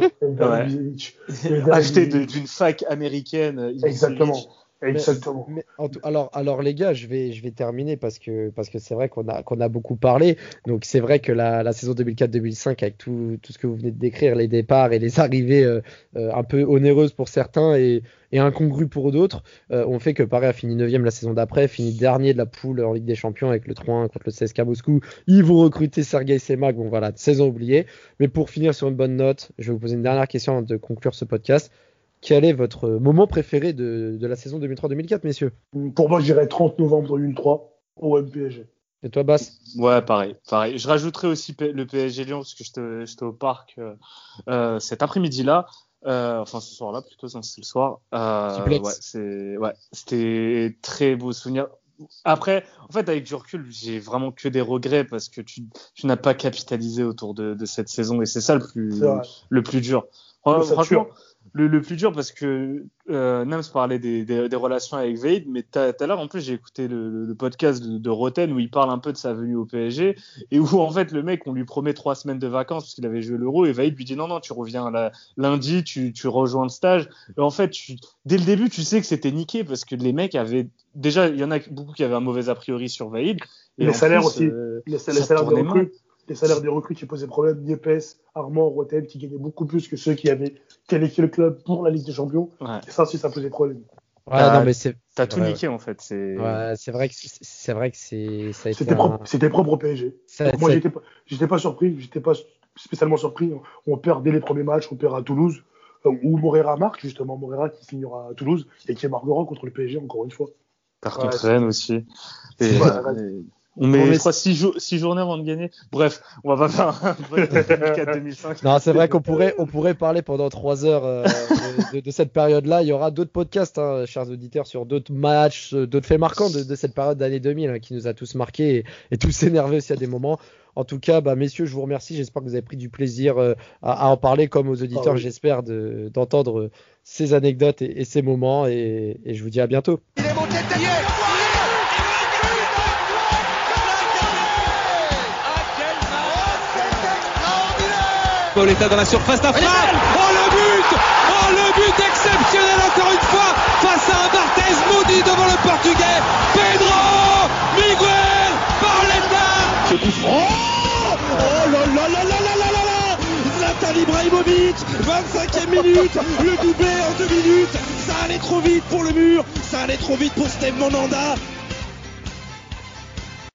Acheté d'une fac américaine. Exactement. Alors, alors les gars, je vais, je vais terminer parce que parce que c'est vrai qu'on a qu'on a beaucoup parlé. Donc c'est vrai que la, la saison 2004-2005 avec tout, tout ce que vous venez de décrire, les départs et les arrivées euh, euh, un peu onéreuses pour certains et, et incongrues pour d'autres, euh, ont fait que Paris a fini 9 la saison d'après, fini dernier de la poule en Ligue des Champions avec le 3-1 contre le CSKA Moscou. Ils vont recruter Sergei Semak. Bon voilà, saison oubliée. Mais pour finir sur une bonne note, je vais vous poser une dernière question avant de conclure ce podcast. Quel est votre moment préféré de, la saison 2003-2004, messieurs? Pour moi, je dirais 30 novembre 2003 au MPSG. Et toi, Bass Ouais, pareil, pareil. Je rajouterai aussi le PSG Lyon parce que j'étais au parc euh, euh, cet après-midi-là. Euh, enfin, ce soir-là, plutôt, c'est le soir. ouais, ouais, c'était très beau souvenir. Après, en fait, avec du recul, j'ai vraiment que des regrets parce que tu, tu n'as pas capitalisé autour de, de, cette saison et c'est ça le plus, le plus dur. franchement, le, le, plus dur parce que euh, Nams parlait des, des, des, relations avec Veid, mais tout à l'heure en plus j'ai écouté le, le, podcast de, de, Roten où il parle un peu de sa venue au PSG et où en fait le mec on lui promet trois semaines de vacances parce qu'il avait joué l'Euro et Veid lui dit non non tu reviens là, lundi tu, tu rejoins le stage. Et en fait tu, dès le début tu sais que c'était niqué parce que les mecs avaient déjà il y en a beaucoup qui avaient un mauvais a priori sur Veid et les salaires plus, aussi. euh, les, salaires des recrues. les salaires des recrues qui posaient problème, Niepes, Armand, Rotem, qui gagnaient beaucoup plus que ceux qui avaient qualifié le club pour la Ligue des Champions. Ouais. Et ça aussi, ça posait problème. Ouais, non, mais c'est. T'as tout niqué en fait. C'est. Ouais, c'est vrai que c'est vrai que c'est. C'était propre, c'était propre au PSG. Ça, moi, j'étais pas, j'étais pas surpris, j'étais pas spécialement surpris. On perd dès les premiers matchs, on perd à Toulouse, euh, où Morera marque justement, Morera qui signera à Toulouse et qui marquera contre le PSG encore une fois. Par contre, Rennes aussi. Et, et, on met, je crois, six, six, journées avant de gagner. Bref, on va pas faire un 2004-2005. non, c'est vrai qu'on pourrait, on pourrait parler pendant trois heures euh, de, de, de, cette période-là. Il y aura d'autres podcasts, hein, chers auditeurs, sur d'autres matchs, euh, d'autres faits marquants de, de cette période d'année 2000 hein, qui nous a tous marqués et, et tous énervés aussi à des moments. En tout cas, bah, messieurs, je vous remercie. J'espère que vous avez pris du plaisir euh, à, à, en parler, comme aux auditeurs, ah, oui. j'espère, d'entendre ces anecdotes et, et ces moments. Et, et, je vous dis à bientôt. Il est monté Pauletta dans la surface d'affaire. Oh le but. Oh le but exceptionnel encore une fois face à un Barthez maudit devant le portugais. Pedro Miguel Pauletta Ce coup franc Oh là là là là là là là là Zlatan Ibrahimovic 25e minute. Le doublé en deux minutes. Ça allait trop vite pour le mur. Ça allait trop vite pour Steve Monanda